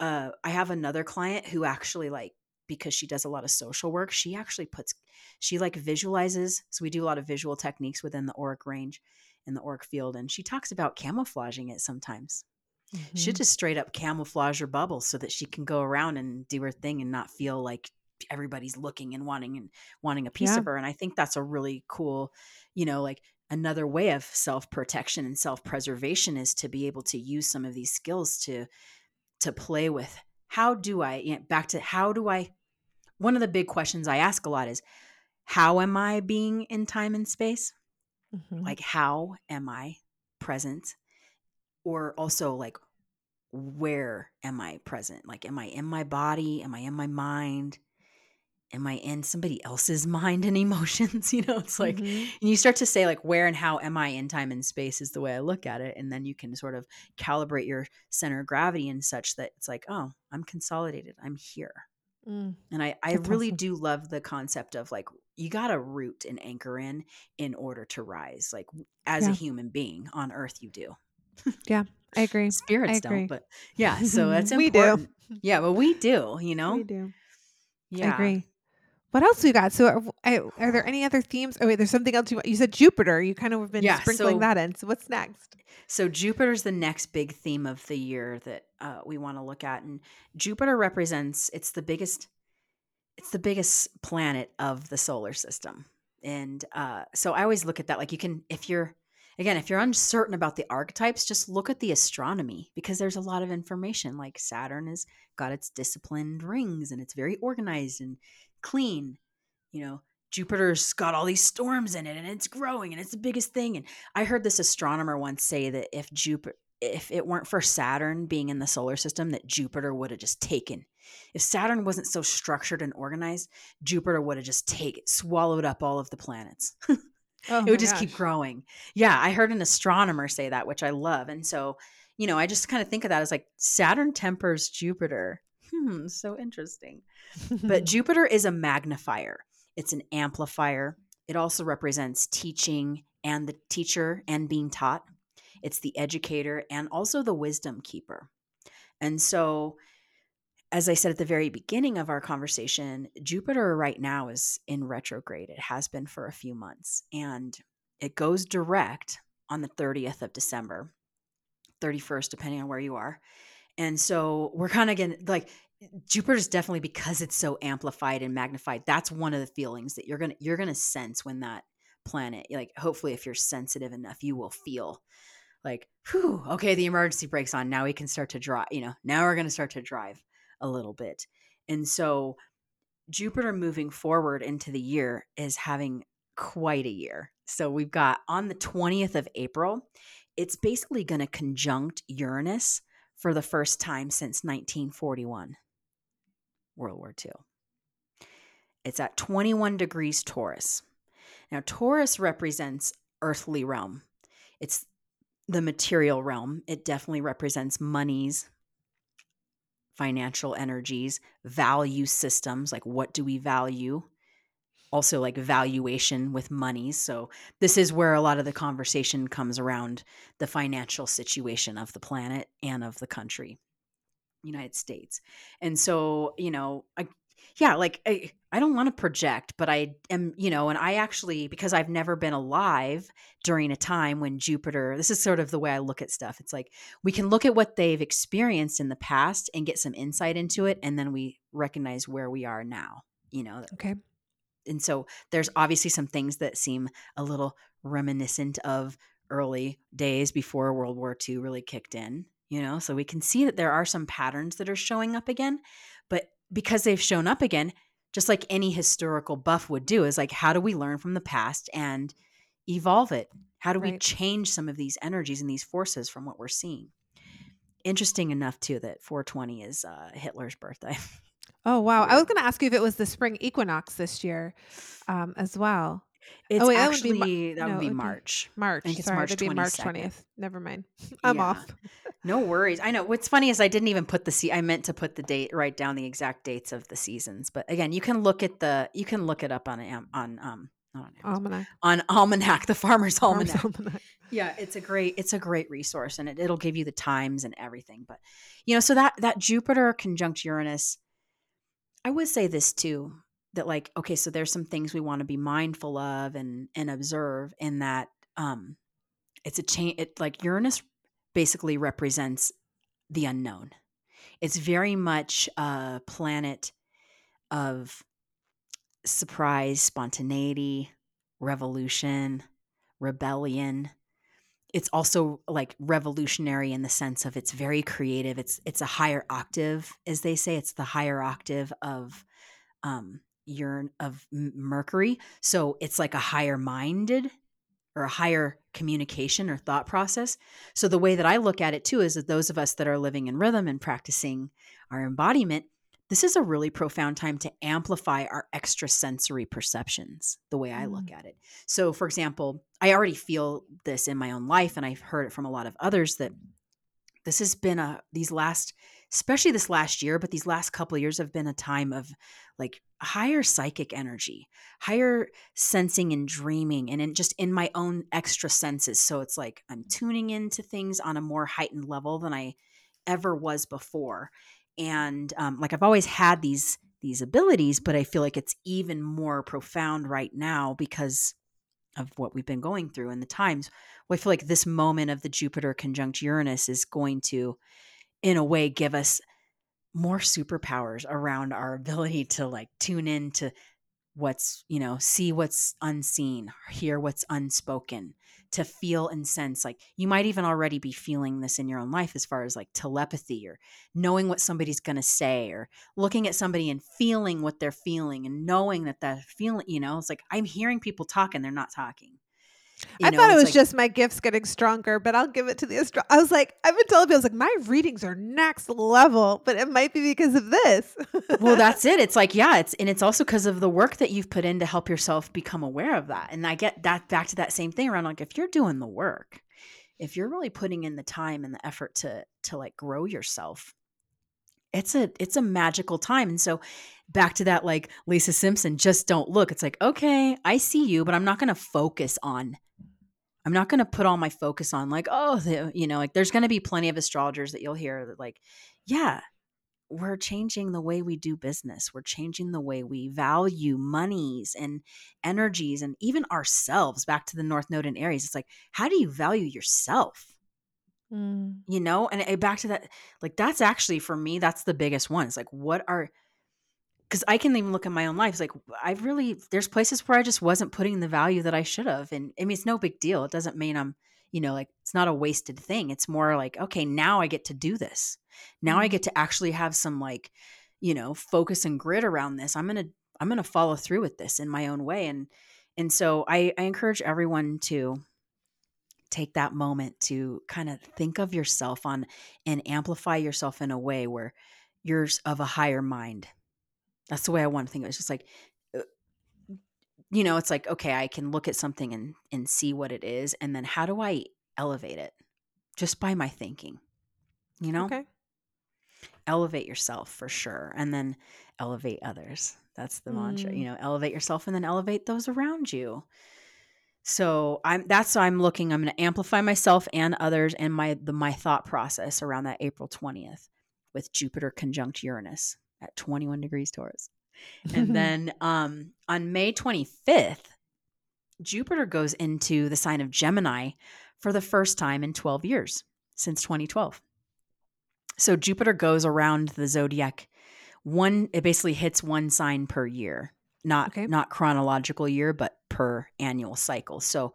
uh, I have another client who actually like because she does a lot of social work, she actually puts she like visualizes. So we do a lot of visual techniques within the auric range in the auric field, and she talks about camouflaging it sometimes. Mm-hmm. She just straight up camouflage her bubble so that she can go around and do her thing and not feel like everybody's looking and wanting and wanting a piece yeah. of her. And I think that's a really cool, you know, like another way of self protection and self preservation is to be able to use some of these skills to to play with. How do I, you know, back to how do I, one of the big questions I ask a lot is, how am I being in time and space? Mm-hmm. Like, how am I present? Or also, like, where am I present? Like, am I in my body? Am I in my mind? Am I in somebody else's mind and emotions? you know, it's like, mm-hmm. and you start to say, like, where and how am I in time and space is the way I look at it. And then you can sort of calibrate your center of gravity and such that it's like, oh, I'm consolidated, I'm here. Mm, and I, I really awesome. do love the concept of like, you got to root and anchor in in order to rise. Like, as yeah. a human being on earth, you do. yeah, I agree. Spirits I agree. don't, but yeah, so that's important. we do. Yeah, but we do, you know? We do. Yeah. I agree. What else we got? So, are, are, there any other themes? Oh wait, there's something else. You you said Jupiter. You kind of have been yeah, sprinkling so, that in. So, what's next? So, Jupiter's the next big theme of the year that uh, we want to look at, and Jupiter represents. It's the biggest. It's the biggest planet of the solar system, and uh, so I always look at that. Like you can, if you're again, if you're uncertain about the archetypes, just look at the astronomy because there's a lot of information. Like Saturn has got its disciplined rings and it's very organized and clean. You know, Jupiter's got all these storms in it and it's growing and it's the biggest thing. And I heard this astronomer once say that if Jupiter, if it weren't for Saturn being in the solar system, that Jupiter would have just taken. If Saturn wasn't so structured and organized, Jupiter would have just taken, swallowed up all of the planets. oh it would just gosh. keep growing. Yeah, I heard an astronomer say that, which I love. And so, you know, I just kind of think of that as like Saturn tempers Jupiter. Hmm, so interesting. but Jupiter is a magnifier, it's an amplifier. It also represents teaching and the teacher and being taught. It's the educator and also the wisdom keeper. And so, as I said at the very beginning of our conversation, Jupiter right now is in retrograde. It has been for a few months and it goes direct on the 30th of December, 31st, depending on where you are. And so we're kind of getting like Jupiter's definitely because it's so amplified and magnified. That's one of the feelings that you're gonna you're gonna sense when that planet, like hopefully if you're sensitive enough, you will feel like, whew, okay, the emergency brakes on. Now we can start to drive, you know, now we're gonna start to drive a little bit. And so Jupiter moving forward into the year is having quite a year. So we've got on the 20th of April, it's basically going to conjunct Uranus for the first time since 1941. World War II. It's at 21 degrees Taurus. Now, Taurus represents earthly realm. It's the material realm. It definitely represents monies, financial energies, value systems, like what do we value? Also, like valuation with monies. So, this is where a lot of the conversation comes around the financial situation of the planet and of the country. United States. And so, you know, I, yeah, like I, I don't want to project, but I am, you know, and I actually, because I've never been alive during a time when Jupiter, this is sort of the way I look at stuff. It's like we can look at what they've experienced in the past and get some insight into it. And then we recognize where we are now, you know. Okay. And so there's obviously some things that seem a little reminiscent of early days before World War II really kicked in you know so we can see that there are some patterns that are showing up again but because they've shown up again just like any historical buff would do is like how do we learn from the past and evolve it how do right. we change some of these energies and these forces from what we're seeing interesting enough too that 420 is uh, Hitler's birthday. Oh wow! I was going to ask you if it was the spring equinox this year, um, as well. It's Oh wait, that would be Mar- actually that no, would be it would be March. March. think it's Sorry, March that'd be March twentieth. Never mind. I'm Yeah. off. No worries. I know. What's funny is I didn't even put the se- I meant to put the date write down the exact dates of the seasons. But again, you can look at the you can look it up on on um not on Almanac. on Almanac, the Farmer's Farm's Almanac. Almanac. Yeah, it's a great it's a great resource and it, it'll give you the times and everything. But you know, so that that Jupiter conjunct Uranus, I would say this too that like okay, so there's some things we want to be mindful of and and observe in that um it's a change it like Uranus basically represents the unknown. It's very much a planet of surprise, spontaneity, revolution, rebellion. It's also like revolutionary in the sense of it's very creative. It's it's a higher octave, as they say. It's the higher octave of um urn of Mercury. So it's like a higher minded or a higher communication or thought process. So the way that I look at it too is that those of us that are living in rhythm and practicing our embodiment, this is a really profound time to amplify our extrasensory perceptions, the way I look mm. at it. So for example, I already feel this in my own life and I've heard it from a lot of others that this has been a these last especially this last year, but these last couple of years have been a time of like higher psychic energy, higher sensing and dreaming, and in just in my own extra senses. So it's like I'm tuning into things on a more heightened level than I ever was before. And um, like I've always had these these abilities, but I feel like it's even more profound right now because of what we've been going through and the times. Well, I feel like this moment of the Jupiter conjunct Uranus is going to, in a way, give us more superpowers around our ability to like tune in to what's, you know, see what's unseen, hear what's unspoken, to feel and sense. Like you might even already be feeling this in your own life as far as like telepathy or knowing what somebody's going to say or looking at somebody and feeling what they're feeling and knowing that that feeling, you know, it's like I'm hearing people talk and they're not talking. You I know, thought it was like- just my gifts getting stronger, but I'll give it to the astro. I was like, I've been telling people, I was like, my readings are next level, but it might be because of this. well that's it it's like yeah it's and it's also because of the work that you've put in to help yourself become aware of that and i get that back to that same thing around like if you're doing the work if you're really putting in the time and the effort to to like grow yourself it's a it's a magical time and so back to that like lisa simpson just don't look it's like okay i see you but i'm not going to focus on i'm not going to put all my focus on like oh the, you know like there's going to be plenty of astrologers that you'll hear that like yeah we're changing the way we do business. We're changing the way we value monies and energies and even ourselves. Back to the North Node in Aries, it's like, how do you value yourself? Mm. You know, and uh, back to that, like that's actually for me, that's the biggest one. It's like, what are because I can even look at my own life. It's like I've really there's places where I just wasn't putting the value that I should have, and I mean it's no big deal. It doesn't mean I'm you know like it's not a wasted thing. It's more like okay, now I get to do this. Now I Mhm. get to actually have some like you know focus and grit around this. I'm gonna I'm gonna follow through with this in my own way, and and so I, I encourage everyone to take that moment to kind of think of yourself on and amplify yourself in a way where you're of a higher mind that's the way I want to think of it. It's just like, uh, you know, it's like, okay, I can look at something and and see what it is, and then how do I elevate it? Just by my thinking, you know, Okay. elevate yourself for sure, and then elevate others. That's the mantra, Mm. you know, elevate yourself and then elevate those around you. So I'm that's why I'm looking. I'm going to amplify myself and others and my the my thought process around that April 20th with Jupiter conjunct Uranus at 21 degrees Taurus. And then um, on May 25th, Jupiter goes into the sign of Gemini for the first time in 12 years since 2012. So Jupiter goes around the zodiac one it basically hits one sign per year. Not Okay. not chronological year but per annual cycle. So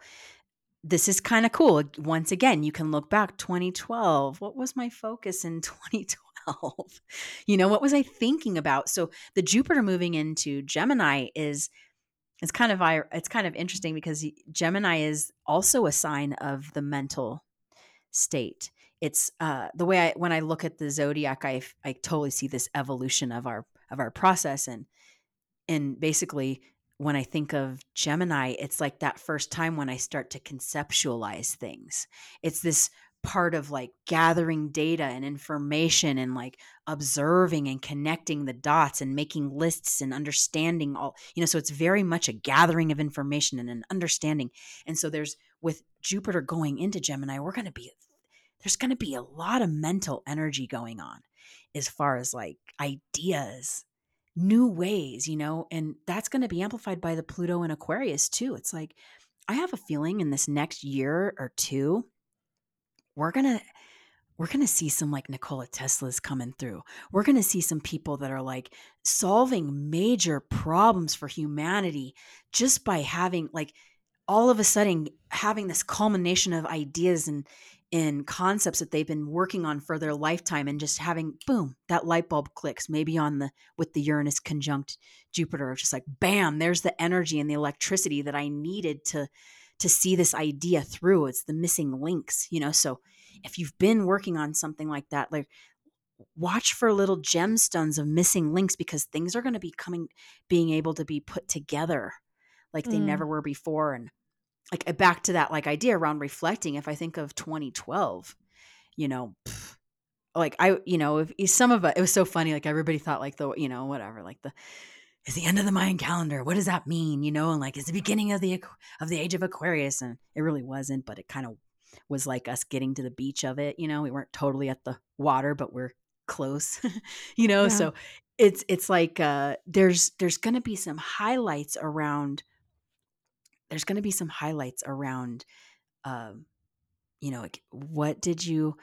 this is kind of cool. Once again, you can look back 2012. What was my focus in 2012? You know, what was I thinking about? So the Jupiter moving into Gemini is it's kind of it's kind of interesting because Gemini is also a sign of the mental state. it's uh, the way I when I look at the zodiac, I I totally see this evolution of our of our process and and basically when I think of Gemini, it's like that first time when I start to conceptualize things. It's this part of like gathering data and information and like observing and connecting the dots and making lists and understanding all you know so it's very much a gathering of information and an understanding and so there's with jupiter going into gemini we're going to be there's going to be a lot of mental energy going on as far as like ideas new ways you know and that's going to be amplified by the pluto and aquarius too it's like i have a feeling in this next year or two we're going to we're going to see some like Nikola Tesla's coming through. We're going to see some people that are like solving major problems for humanity just by having like all of a sudden having this culmination of ideas and and concepts that they've been working on for their lifetime and just having boom that light bulb clicks maybe on the with the Uranus conjunct Jupiter just like bam there's the energy and the electricity that I needed to to see this idea through. It's the missing links, you know. So if you've been working on something like that, like watch for little gemstones of missing links because things are going to be coming being able to be put together like they mm. never were before and like uh, back to that like idea around reflecting if i think of 2012 you know pff, like i you know if, some of it it was so funny like everybody thought like the you know whatever like the is the end of the Mayan calendar. What does that mean? You know, and like, it's the beginning of the of the age of Aquarius, and it really wasn't, but it kind of was like us getting to the beach of it. You know, we weren't totally at the water, but we're close. you know, yeah. so it's it's like uh, there's there's to be some highlights around. There's going to be some highlights around. Um, you know, like what did you?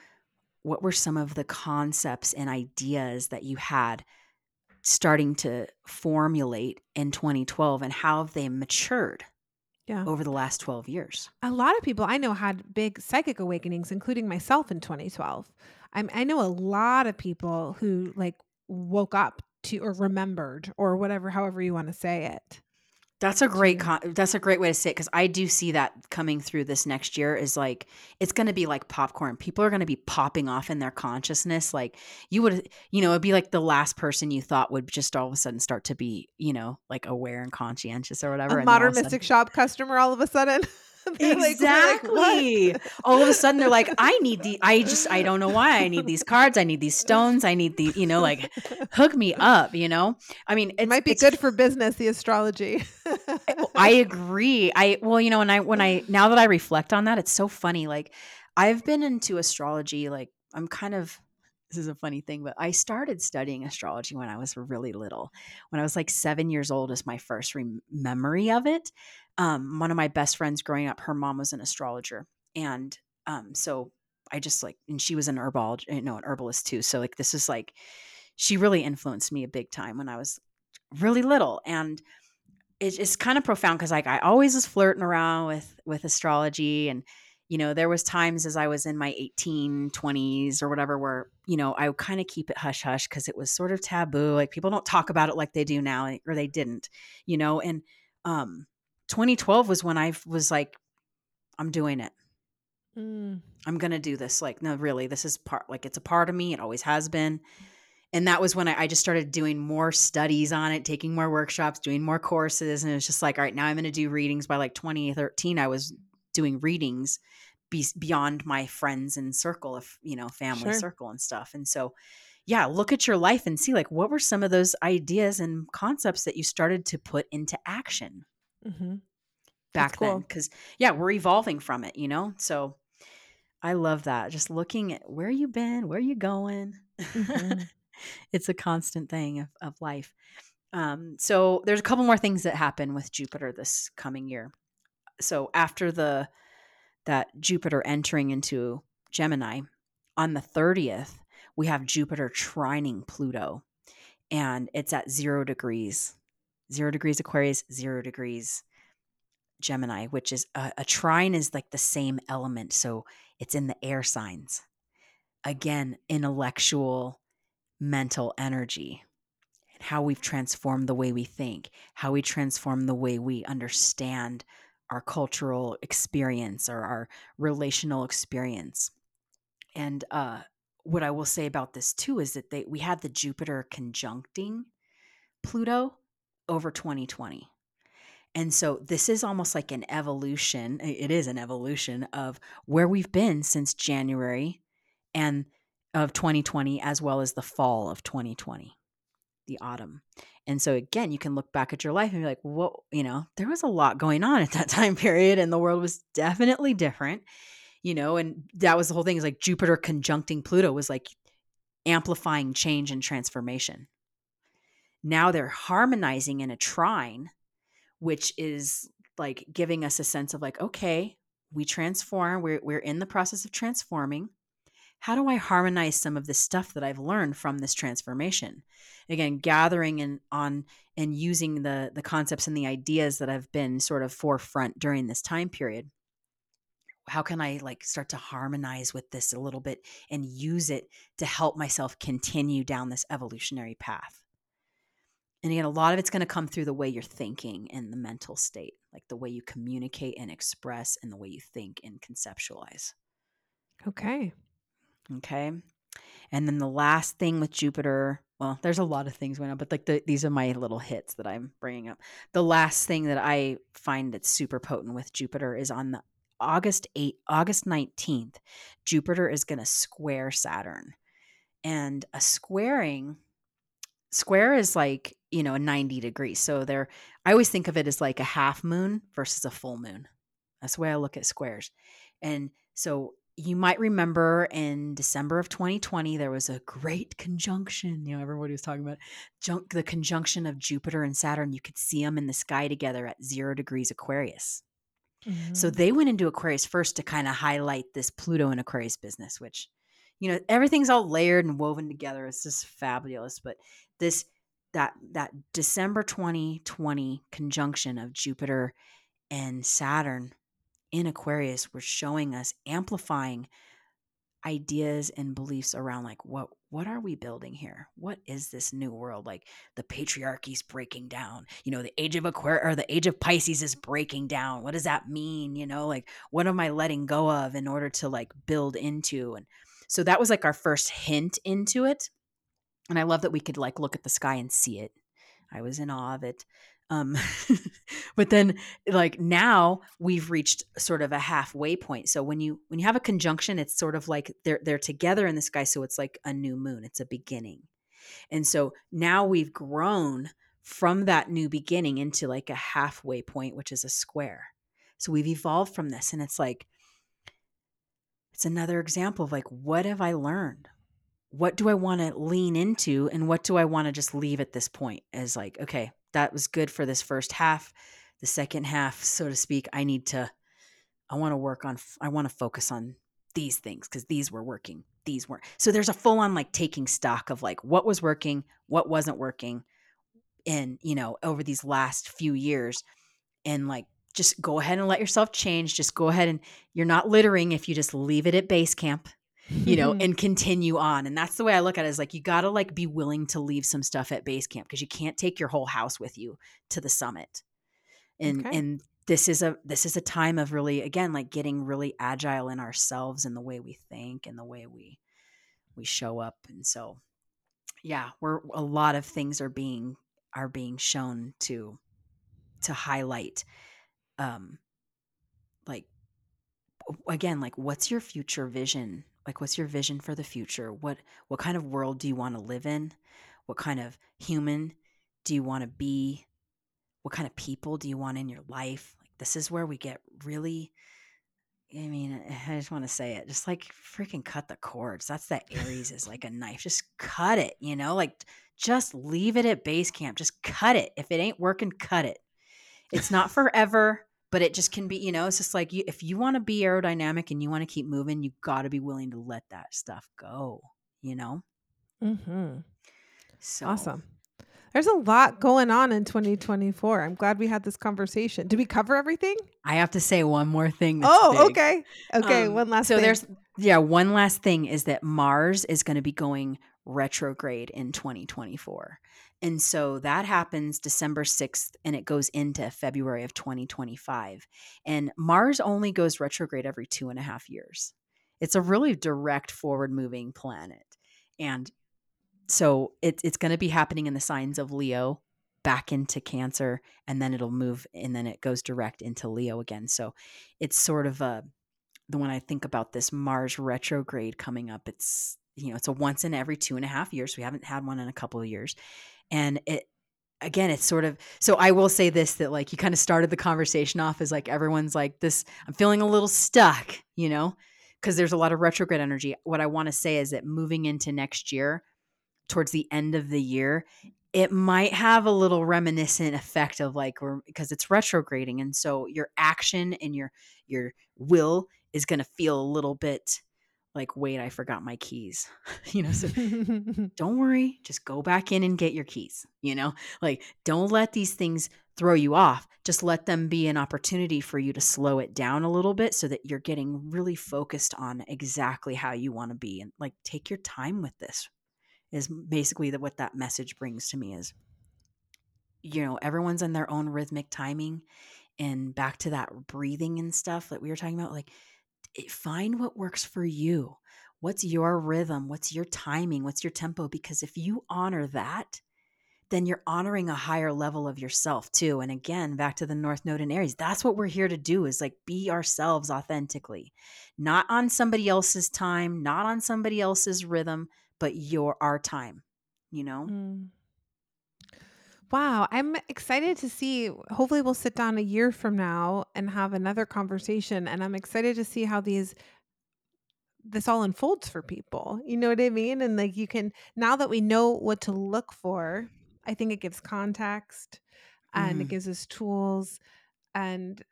What were some of the concepts and ideas that you had starting to formulate in 2012 and how have they matured yeah. over the last 12 years? A lot of people I know had big psychic awakenings, including myself in 2012. I'm, I know a lot of people who like woke up to or remembered or whatever, however you want to say it. That's a great con- that's a great way to say it because I do see that coming through this next year is like it's going to be like popcorn. People are going to be popping off in their consciousness. Like you would, you know, it'd be like the last person you thought would just all of a sudden start to be, you know, like aware and conscientious or whatever. A modern mystic sudden- shop customer all of a sudden. exactly. Like, All of a sudden, they're like, "I need the. I just. I don't know why. I need these cards. I need these stones. I need the. You know, like, hook me up. You know. I mean, it might be good for business. The astrology. I agree. I well, you know, and I when I now that I reflect on that, it's so funny. Like, I've been into astrology. Like, I'm kind of this is a funny thing, but I started studying astrology when I was really little. When I was like seven years old, is my first re- memory of it um, one of my best friends growing up, her mom was an astrologer. And um, so I just like, and she was an herbologist, you know, an herbalist too. So like, this is like, she really influenced me a big time when I was really little. And it, it's kind of profound because like I always was flirting around with with astrology and you know there was times as i was in my 18 20s or whatever where you know i would kind of keep it hush hush because it was sort of taboo like people don't talk about it like they do now or they didn't you know and um 2012 was when I was like, I'm doing it. Mm. I'm going to do this. Like, no, really, this is part, like, it's a part of me. It always has been. And that was when I, I just started doing more studies on it, taking more workshops, doing more courses. And it was just like, all right, now I'm going to do readings. By like 2013, I was doing readings be, beyond my friends and circle of, you know, family sure. circle and stuff. And so, yeah, look at your life and see like what were some of those ideas and concepts that you started to put into action mm-hmm. back cool. then because yeah we're evolving from it you know so i love that just looking at where you been where you going mm-hmm. it's a constant thing of, of life um, so there's a couple more things that happen with jupiter this coming year so after the that jupiter entering into gemini on the 30th we have jupiter trining pluto and it's at zero degrees zero degrees Aquarius, zero degrees Gemini, which is a, a trine is like the same element. So it's in the air signs. Again, intellectual, mental energy and how we've transformed the way we think, how we transform the way we understand our cultural experience or our relational experience. and uh, what I will say about this too is that they we had the Jupiter conjuncting Pluto over 2020. And so this is almost like an evolution. It is an evolution of where we've been since January and of 2020 as well as the fall of 2020, the autumn. And so again, you can look back at your life and be like, "Well, you know, there was a lot going on at that time period and the world was definitely different." You know, and that was the whole thing is like Jupiter conjuncting Pluto was like amplifying change and transformation. Now they're harmonizing in a trine which is like giving us a sense of like, okay, we transform, we're, we're in the process of transforming. How do I harmonize some of the stuff that I've learned from this transformation? Again, gathering and on and using the the concepts and the ideas that have been sort of forefront during this time period. How can I like start to harmonize with this a little bit and use it to help myself continue down this evolutionary path? And again, a lot of it's going to come through the way you're thinking and the mental state, like the way you communicate and express and the way you think and conceptualize. Okay. Okay. And then the last thing with Jupiter, well, there's a lot of things going on, but like the, these are my little hits that I'm bringing up. The last thing that I find that's super potent with Jupiter is on the August 8, August 19th, Jupiter is going to square Saturn. And a squaring square is like you know 90 degrees so there i always think of it as like a half moon versus a full moon. That's the way i look at squares. And so you might remember in december of 2020 there was a great conjunction you know everybody was talking about junk, the conjunction of jupiter and saturn. You could see them in the sky together at zero degrees aquarius. Mm-hmm. so they went into aquarius first to kind of highlight this pluto and aquarius business which you know everything's all layered and woven together. It's just fabulous but this that that December 2020 conjunction of Jupiter and Saturn in Aquarius were showing us amplifying ideas and beliefs around like what what are we building here? What is this new world? Like the patriarchy's breaking down. You know the age of aquarius or the age of pisces is breaking down. What does that mean? You know like what am i letting go of in order to like build into? And so that was like our first hint into it and I love that we could like look at the sky and see it. I was in awe of it. Um, but then like now we've reached sort of a halfway point. So when you when you have a conjunction, it's sort of like they're they're together in the sky. So it's like a new moon. It's a beginning. And so now we've grown from that new beginning into like a halfway point, which is a square. So we've evolved from this. And it's like, it's another example of like, what have I learned? What do I want to lean into and what do I want to just leave at this point as like, okay, that was good for this first half. The second half, so to speak, I need to, I want to work on, I want to focus on these things because these were working, these weren't. So there's a full on like taking stock of like what was working, what wasn't working. And, you know, over these last few years and like just go ahead and let yourself change. Just go ahead and you're not littering if you just leave it at base camp you know, and continue on. And that's the way I look at it is like you got to like be willing to leave some stuff at base camp because you can't take your whole house with you to the summit. And okay. and this is a this is a time of really again like getting really agile in ourselves and the way we think and the way we we show up. And so yeah, we're a lot of things are being are being shown to to highlight um like again like what's your future vision like what's your vision for the future? What what kind of world do you want to live in? What kind of human do you want to be? What kind of people do you want in your life? Like this is where we get really i mean eh, i just want to say it just like freaking cut the cords. That's that aries is like a knife. Just cut it you know? Like just leave it at base camp. Just cut it. If it ain't working cut it. It's not forever but it just can be you know it's just like you, if you want to be aerodynamic and you want to keep moving you got to be willing to let that stuff go you know mm-hmm. so awesome there's a lot going on in 2024 i'm glad we had this conversation did we cover everything i have to say one more thing oh big. okay okay um, one last thing. so thing. there's yeah one last thing is that mars is going to be going retrograde in 2024 and so that happens December 6th and it goes into February of 2025. And Mars only goes retrograde every two and a half years. It's a really direct forward moving planet. And so it, it's going to be happening in the signs of Leo back into Cancer, and then it'll move and then it goes direct into Leo again. So it's sort of a, the when I think about this Mars retrograde coming up, it's, you know, it's a once in every two and a half years. We haven't had one in a couple of years. And it, again it's sort of so i will say this that like you kind of started the conversation off as like everyone's like this i'm feeling a little stuck you know because there's a lot of retrograde energy. What i want to say is that moving into next year towards the end of the year it might have a little reminiscent effect of like because it's retrograding and so your action and your your will is going to feel a little bit like wait i forgot my keys. You know so don't worry just go back in and get your keys you know? Like don't let these things throw you off. Just let them be an opportunity for you to slow it down a little bit so that you're getting really focused on exactly how you want to be and like take your time with this is basically the, what that message brings to me is you know everyone's in their own rhythmic timing and back to that breathing and stuff that we were talking about like find what works for you. What's your rhythm? What's your timing? What's your tempo? Because if you honor that, then you're honoring a higher level of yourself too. And again, back to the North Node in Aries, that's what we're here to do is like be ourselves authentically, not on somebody else's time, not on somebody else's rhythm, but your our time, you know? Mm. Wow, I'm excited to see. Hopefully, we'll sit down a year from now and have another conversation. And I'm excited to see how these this all unfolds for people. You know what I mean? And like you can now that we know what to look for, I think it gives context and it Mhm. gives us tools. And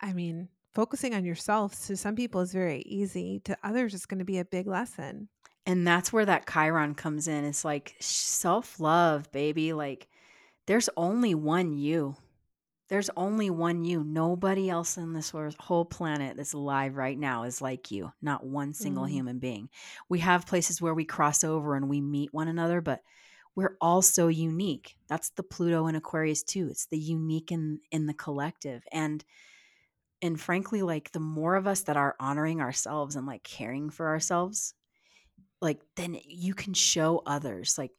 I mean, focusing on yourself to some people is very easy. To others, it's going to be a big lesson. And that's where that Chiron comes in. It's like self love, baby. Like there's only one you. There's only one you. Nobody else in this whole planet that's alive right now is like you. Not one single Mm. human being. We have places where we cross over and we meet one another, but we're all so unique. That's the Pluto and Aquarius too. It's the unique in in the collective. And and frankly, like the more of us that are honoring ourselves and like caring for ourselves, like then you can show others. Like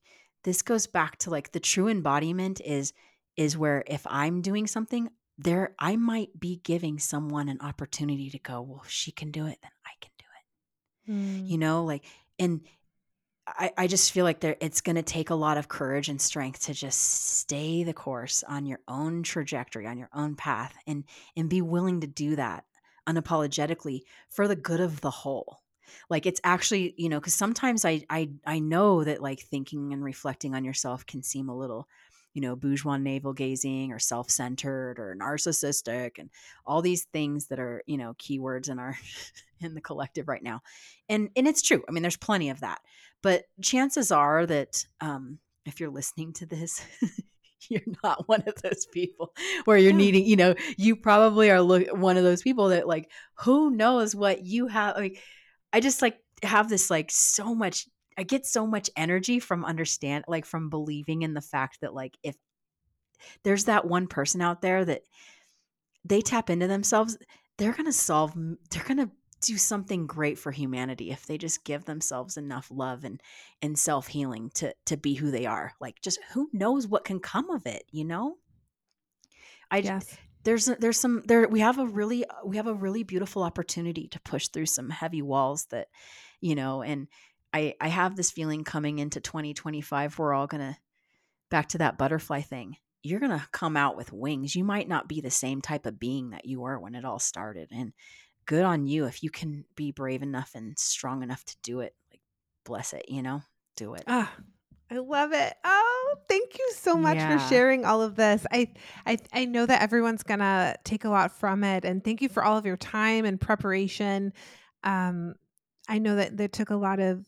this goes back to like the true embodiment is is where if I'm doing something, there I might be giving someone an opportunity to go, well, if she can do it, then I can do it. Mm. You know, like and I, I just feel like there it's gonna take a lot of courage and strength to just stay the course on your own trajectory, on your own path, and and be willing to do that unapologetically for the good of the whole like it's actually you know because sometimes I, I i know that like thinking and reflecting on yourself can seem a little you know bourgeois navel gazing or self-centered or narcissistic and all these things that are you know keywords in our in the collective right now and and it's true i mean there's plenty of that but chances are that um if you're listening to this you're not one of those people where you're Yeah. needing you know you probably are look, one of those people that like who knows what you have like I just like have this like so much I get so much energy from understand like from believing in the fact that like if there's that one person out there that they tap into themselves, they're going to solve they're going to do something great for humanity if they just give themselves enough love and and self-healing to to be who they are. Like just who knows what can come of it, you know? I Yes. There's there's some there we have a really we have a really beautiful opportunity to push through some heavy walls that you know and i i have this feeling coming into 2025 we're all gonna back to that butterfly thing you're gonna come out with wings. You might not be the same type of being that you were when it all started and good on you if you can be brave enough and strong enough to do it like bless it you know do it. Ah, I love it. Oh, thank you so much for sharing all of this. I, I I know that everyone's gonna take a lot from it, and thank you for all of your time and preparation. Um, I know that there took a lot of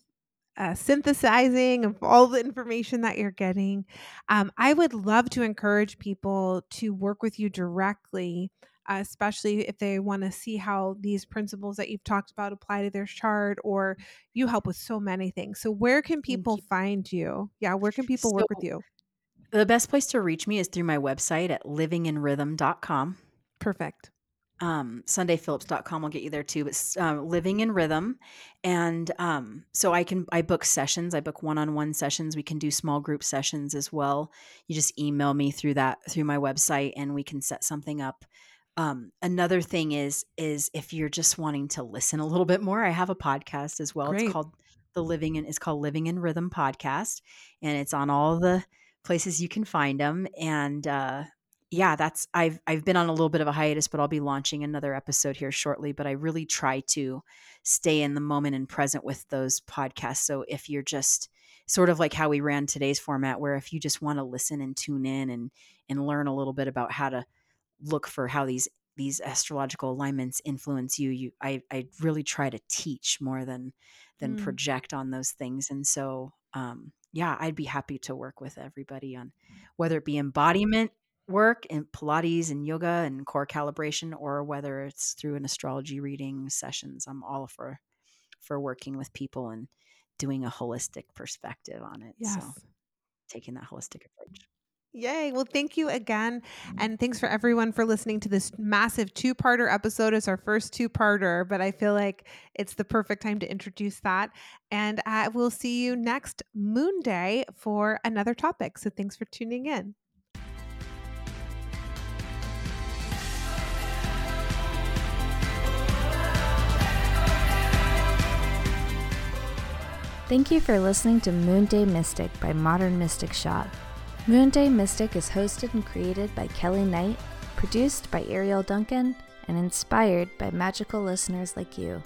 uh, synthesizing of all the information that you're getting. Um, I would love to encourage people to work with you directly, uh, especially if they want to see how these principles that you've talked about apply to their chart, or you help with so many things. So, where can people you. find you? Yeah, where can people work with you? the best place to reach me is through my website at livinginrhythm.com Perfect. um, sundayphillips.com will get you there too but uh, living in rhythm and um, so i can i book sessions i book one-on-one sessions we can do small group sessions as well you just email me through that through my website and we can set something up um, another thing is is if you're just wanting to listen a little bit more i have a podcast as well Great. it's called the living in it's called living in rhythm podcast and it's on all the places you can find them and uh, yeah, that's I've I've been on a little bit of a hiatus, but I'll be launching another episode here shortly. But I really try to stay in the moment and present with those podcasts. So if you're just sort of like how we ran today's format, where if you just want to listen and tune in and and learn a little bit about how to look for how these these astrological alignments influence you, you I I really try to teach more than than mm. project on those things. And so um yeah, I'd be happy to work with everybody on whether it be embodiment work in Pilates and yoga and core calibration, or whether it's through an astrology reading sessions. I'm all for for working with people and doing a holistic perspective on it. Yes. So taking that holistic approach. Yay. Well, thank you again. And thanks for everyone for listening to this massive two parter episode. It's our first two parter, but I feel like it's the perfect time to introduce that. And uh, we'll see you next Moon Day for another topic. So thanks for tuning in. Thank you for listening to Moonday Mystic by Modern Mystic Shop. Moonday Mystic is hosted and created by Kelly Knight, produced by Ariel Duncan, and inspired by magical listeners like you.